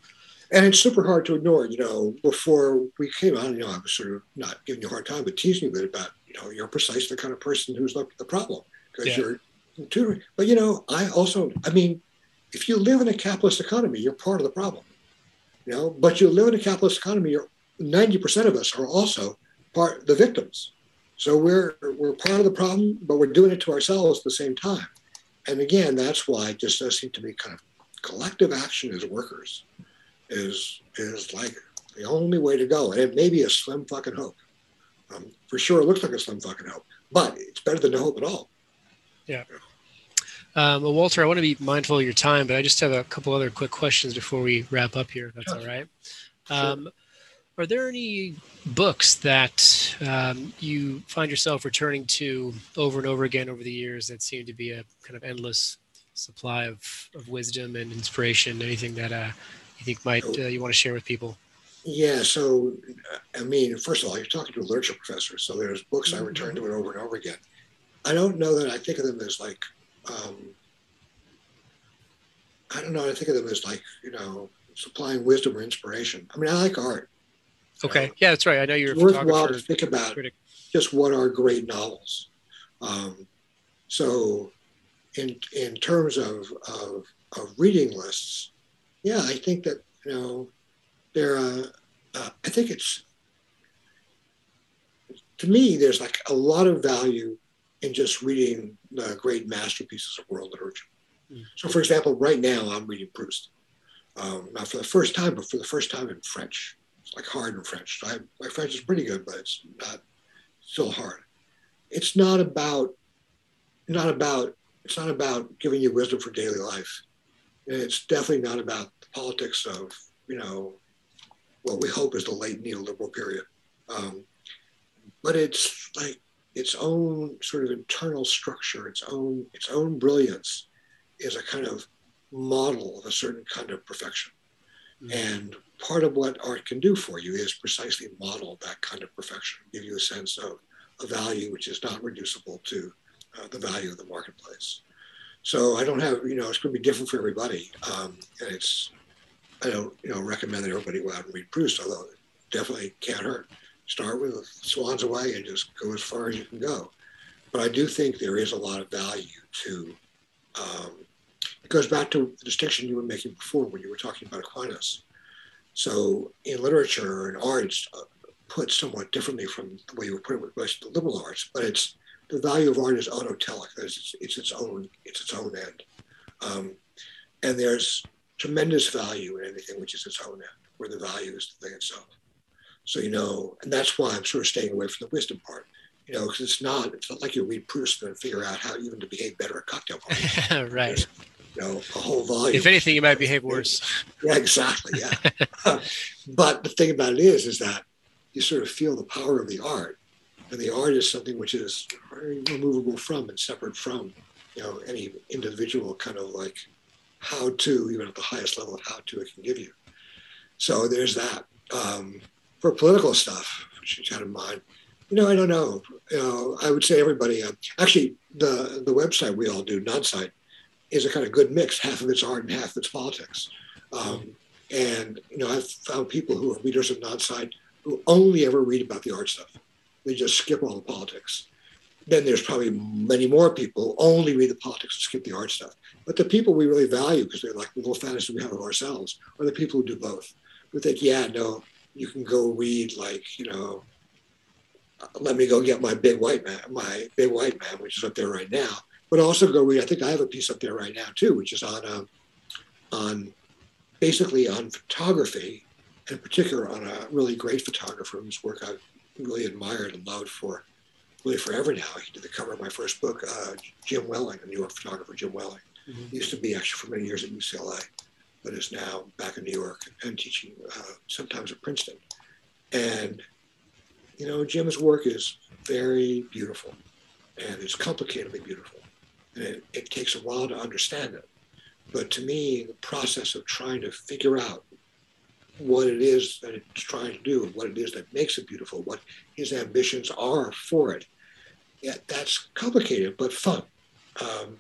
And it's super hard to ignore. You know, before we came on, you know, I was sort of not giving you a hard time, but teasing a bit about, you know, you're precisely the kind of person who's looked at the problem because yeah. you're tutoring. But you know, I also, I mean, if you live in a capitalist economy, you're part of the problem. You know, but you live in a capitalist economy, you're 90% of us are also part the victims. So we're we're part of the problem, but we're doing it to ourselves at the same time. And again, that's why it just does seem to me kind of collective action as workers is is like the only way to go. And it may be a slim fucking hope. Um, for sure, it looks like a slim fucking hope, but it's better than no hope at all. Yeah. Um, well, Walter, I want to be mindful of your time, but I just have a couple other quick questions before we wrap up here. If that's all right. Um, Are there any books that um, you find yourself returning to over and over again over the years that seem to be a kind of endless supply of, of wisdom and inspiration? Anything that uh, you think might uh, you want to share with people? Yeah, so I mean, first of all, you're talking to a literature professor, so there's books I return to it over and over again. I don't know that I think of them as like, um, I don't know. I think of them as like, you know, supplying wisdom or inspiration. I mean, I like art. Okay. yeah, that's right. I know you're worthwhile to think about critic. just what are great novels. Um, so, in in terms of, of, of reading lists, yeah, I think that you know, there. Uh, uh, I think it's to me, there's like a lot of value in just reading the great masterpieces of world literature. Mm. So, for example, right now I'm reading Proust. Um, not for the first time, but for the first time in French. It's like hard in French. So I, my French is pretty good, but it's not still hard. it's not about not about it's not about giving you wisdom for daily life. And it's definitely not about the politics of you know what we hope is the late neoliberal period. Um, but it's like its own sort of internal structure, its own its own brilliance is a kind of model of a certain kind of perfection. Mm-hmm. And part of what art can do for you is precisely model that kind of perfection, give you a sense of a value which is not reducible to uh, the value of the marketplace. So I don't have, you know, it's going to be different for everybody. Um, and it's, I don't, you know, recommend that everybody go out and read Proust, although it definitely can't hurt. Start with Swann's Way and just go as far as you can go. But I do think there is a lot of value to, um, it goes back to the distinction you were making before when you were talking about Aquinas. So in literature and art, it's uh, put somewhat differently from the way you were putting it with most of the liberal arts, but it's the value of art is autotelic. It's, it's its own, it's its own end. Um, and there's tremendous value in anything which is its own end, where the value is the thing itself. So, you know, and that's why I'm sort of staying away from the wisdom part, you know, because it's not, it's not like you read Proust and figure out how even to behave better at cocktail parties. (laughs) right. There's, you know, a whole volume. If anything, you might behave worse. (laughs) Yeah, exactly. Yeah. (laughs) but the thing about it is, is that you sort of feel the power of the art and the art is something which is very removable from and separate from you know any individual kind of like how to even at the highest level of how to it can give you so there's that um, for political stuff which you got in mind you know i don't know you know i would say everybody uh, actually the the website we all do Nonsite is a kind of good mix half of it's art and half of it's politics um, and you know i've found people who are readers of Nonsite who only ever read about the art stuff they just skip all the politics. Then there's probably many more people who only read the politics and skip the art stuff. But the people we really value, because they're like the little fantasy we have of ourselves, are the people who do both. Who think, yeah, no, you can go read like, you know, let me go get my big white man, my big white man, which is up there right now. But also go read. I think I have a piece up there right now too, which is on um, on basically on photography, in particular on a really great photographer whose work I've really admired and loved for really forever now. He did the cover of my first book, uh, Jim Welling, a New York photographer, Jim Welling. Mm-hmm. He used to be actually for many years at UCLA, but is now back in New York and teaching uh, sometimes at Princeton. And, you know, Jim's work is very beautiful and it's complicatedly beautiful. And it, it takes a while to understand it. But to me, the process of trying to figure out what it is that it's trying to do, what it is that makes it beautiful, what his ambitions are for it. Yeah, that's complicated but fun. Um,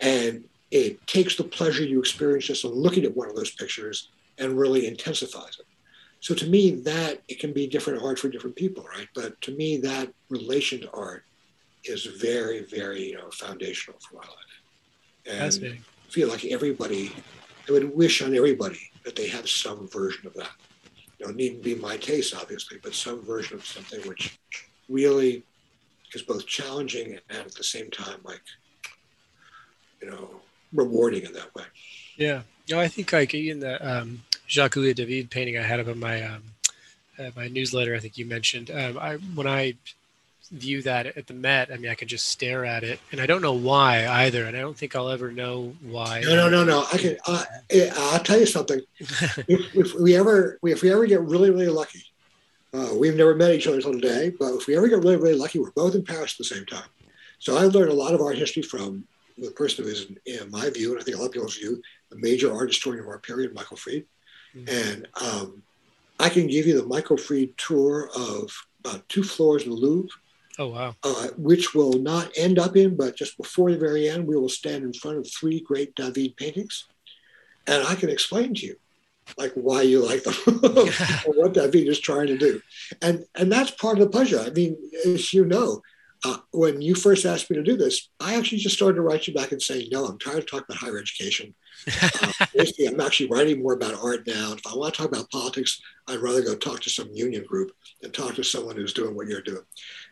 and it takes the pleasure you experience just looking at one of those pictures and really intensifies it. So to me, that it can be different art for different people, right? But to me, that relation to art is very, very you know, foundational for my life. And I feel like everybody, I would wish on everybody that they have some version of that. You know, it needn't be my case, obviously, but some version of something which really is both challenging and at the same time, like, you know, rewarding in that way. Yeah. No, I think like in the um, Jacques Louis David painting I had of my um, uh, my newsletter, I think you mentioned. Um, I when I view that at the Met, I mean, I can just stare at it, and I don't know why either, and I don't think I'll ever know why. No, no, no, no. I can. Uh, I'll tell you something. (laughs) if, if, we ever, if we ever get really, really lucky, uh, we've never met each other until today, but if we ever get really, really lucky, we're both in Paris at the same time. So I learned a lot of art history from the person who is, in my view, and I think a lot of people's view, a major art historian of our period, Michael Fried, mm-hmm. and um, I can give you the Michael Fried tour of about two floors in the Louvre Oh, wow. Uh, which will not end up in, but just before the very end, we will stand in front of three great David paintings. And I can explain to you like why you like them (laughs) (laughs) or what David is trying to do. And, and that's part of the pleasure. I mean, as you know, uh, when you first asked me to do this, I actually just started to write you back and say, no, I'm tired of talking about higher education. (laughs) Uh, basically, I'm actually writing more about art now. If I want to talk about politics, I'd rather go talk to some union group than talk to someone who's doing what you're doing.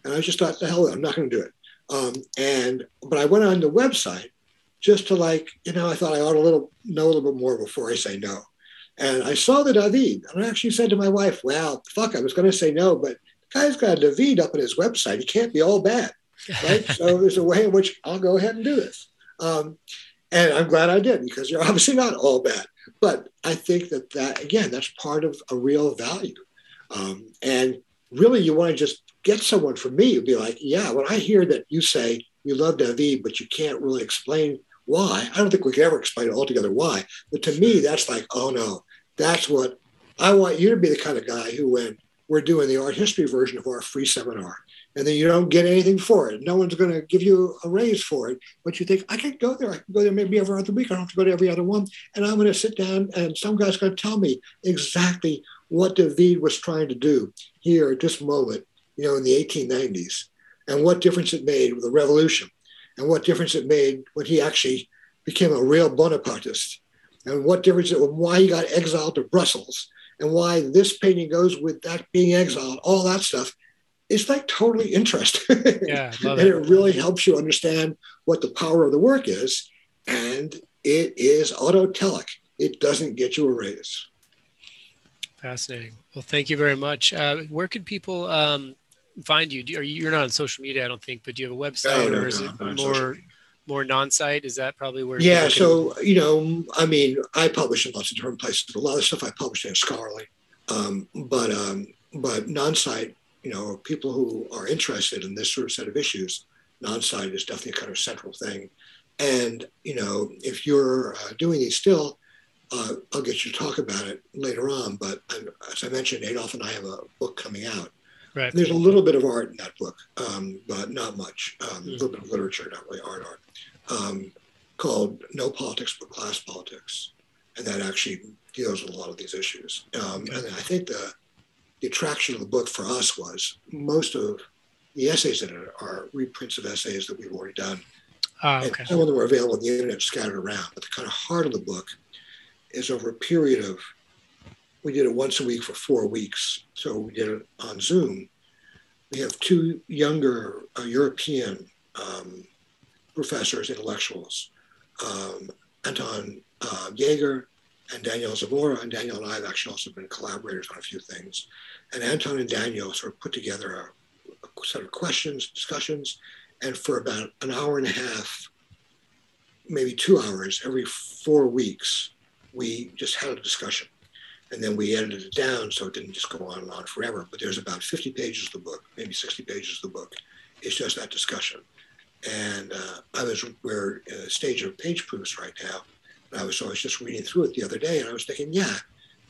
And I just thought, the hell, I'm not going to do it. Um, and but I went on the website just to like, you know, I thought I ought to little know a little bit more before I say no. And I saw the David, and I actually said to my wife, "Well, fuck, I was going to say no, but guy's got a David up on his website. He can't be all bad. right? so (laughs) there's a way in which I'll go ahead and do this. Um, and I'm glad I did because you're (laughs) obviously not all bad. But I think that that, again, that's part of a real value. Um, and really, you want to just get someone from me who'd be like, yeah, when I hear that you say you love David, but you can't really explain why, I don't think we could ever explain it altogether why. But to me, that's like, oh no, that's what I want you to be the kind of guy who, when we're doing the art history version of our free seminar, and then you don't get anything for it. No one's going to give you a raise for it. But you think, I can go there. I can go there maybe every other week. I don't have to go to every other one. And I'm going to sit down and some guy's going to tell me exactly what David was trying to do here at this moment, you know, in the 1890s, and what difference it made with the revolution, and what difference it made when he actually became a real Bonapartist, and what difference it, why he got exiled to Brussels, and why this painting goes with that being exiled, all that stuff it's like totally interesting. (laughs) Yeah, and it. it really helps you understand what the power of the work is. And it is autotelic. It doesn't get you a raise. Fascinating. Well, thank you very much. Uh, where could people um, find you? Are you? You're not on social media, I don't think, but do you have a website, no, or is no, it more more Nonsite? Is that probably where? Yeah. So you know, I mean, I publish in lots of different places. A lot of stuff I publish in scholarly, um, but um, but Nonsite you know, people who are interested in this sort of set of issues, Nonsite is definitely a kind of central thing. And, you know, if you're uh, doing these still, uh, I'll get you to talk about it later on. But I'm, as I mentioned, Adolph and I have a book coming out. Right. There's a little bit of art in that book, um, but not much. Um, mm. A little bit of literature, not really art art, um, called No Politics but Class Politics. And that actually deals with a lot of these issues. Um, and I think the the attraction of the book for us was most of the essays in it are reprints of essays that we've already done. Oh, okay. And some of them are available on the internet scattered around. But the kind of heart of the book is over a period of, we did it once a week for four weeks. So we did it on Zoom. We have two younger uh, European um, professors, intellectuals, um, Anton uh, Jaeger and Daniel Zamora. And Daniel and I have actually also been collaborators on a few things. And Anton and Daniel sort of put together a, a set of questions, discussions, and for about an hour and a half, maybe two hours every four weeks, we just had a discussion. And then we edited it down so it didn't just go on and on forever. But there's about 50 pages of the book, maybe 60 pages of the book. It's just that discussion. And uh, I was, we're in a stage of page proofs right now. And I was, so I was just reading through it the other day and I was thinking, yeah,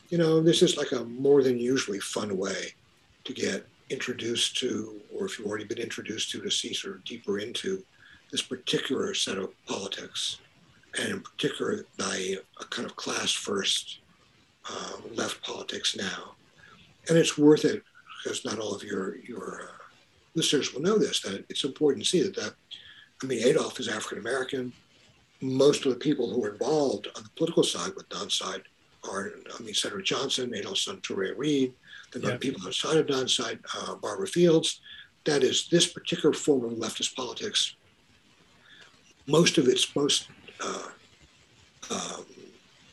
you know, this is like a more than usually fun way to get introduced to, or if you've already been introduced to, to see sort of deeper into this particular set of politics, and in particular by a kind of class first uh, left politics now. And it's worth it because not all of your your uh, listeners will know this that it's important to see that that I mean Adolph is African American most of the people who are involved on the political side with Nonsite are, I mean, Cedric Johnson, Adolph's son Touré Reed, the yeah. people outside of Nonsite, uh, Barbara Fields. That is this particular form of leftist politics. Most of its most uh, um,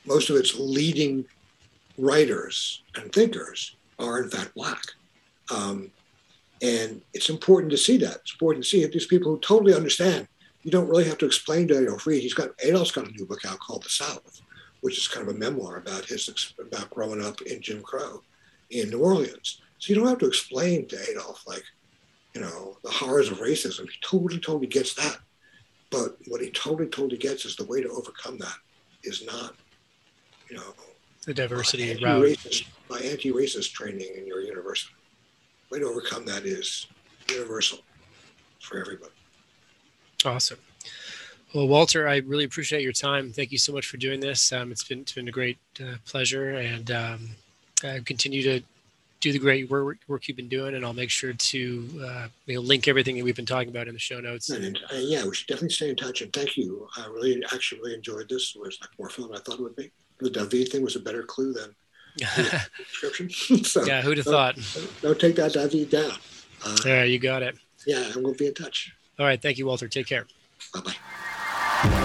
most of its leading writers and thinkers are in fact black. Um, and it's important to see that. It's important to see if these people who totally understand you don't really have to explain to Adolph Reed. He's got Adolph's got a new book out called The South, which is kind of a memoir about his about growing up in Jim Crow in New Orleans. So you don't have to explain to Adolf like, you know, the horrors of racism. He totally, totally gets that. But what he totally, totally gets is the way to overcome that is not, you know, the diversity by anti-racist, by anti-racist training in your university. The way to overcome that is universal for everybody. Awesome. Well, Walter, I really appreciate your time. Thank you so much for doing this. Um, it's been it's been a great uh, pleasure, and um, I continue to do the great work, work you've been doing, and I'll make sure to uh, you know, link everything that we've been talking about in the show notes. And, uh, yeah, we should definitely stay in touch. And thank you. I really actually really enjoyed this. It was like more fun than I thought it would be. The David thing was a better clue than (laughs) the description. (laughs) so, yeah, who'd have thought? Don't take that David down. Uh, yeah, you got it. Yeah, and we'll be in touch. All right. Thank you, Walter. Take care. Bye bye.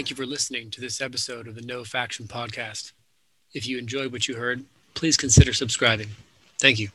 Thank you for listening to this episode of the No Faction Podcast. If you enjoyed what you heard, please consider subscribing. Thank you.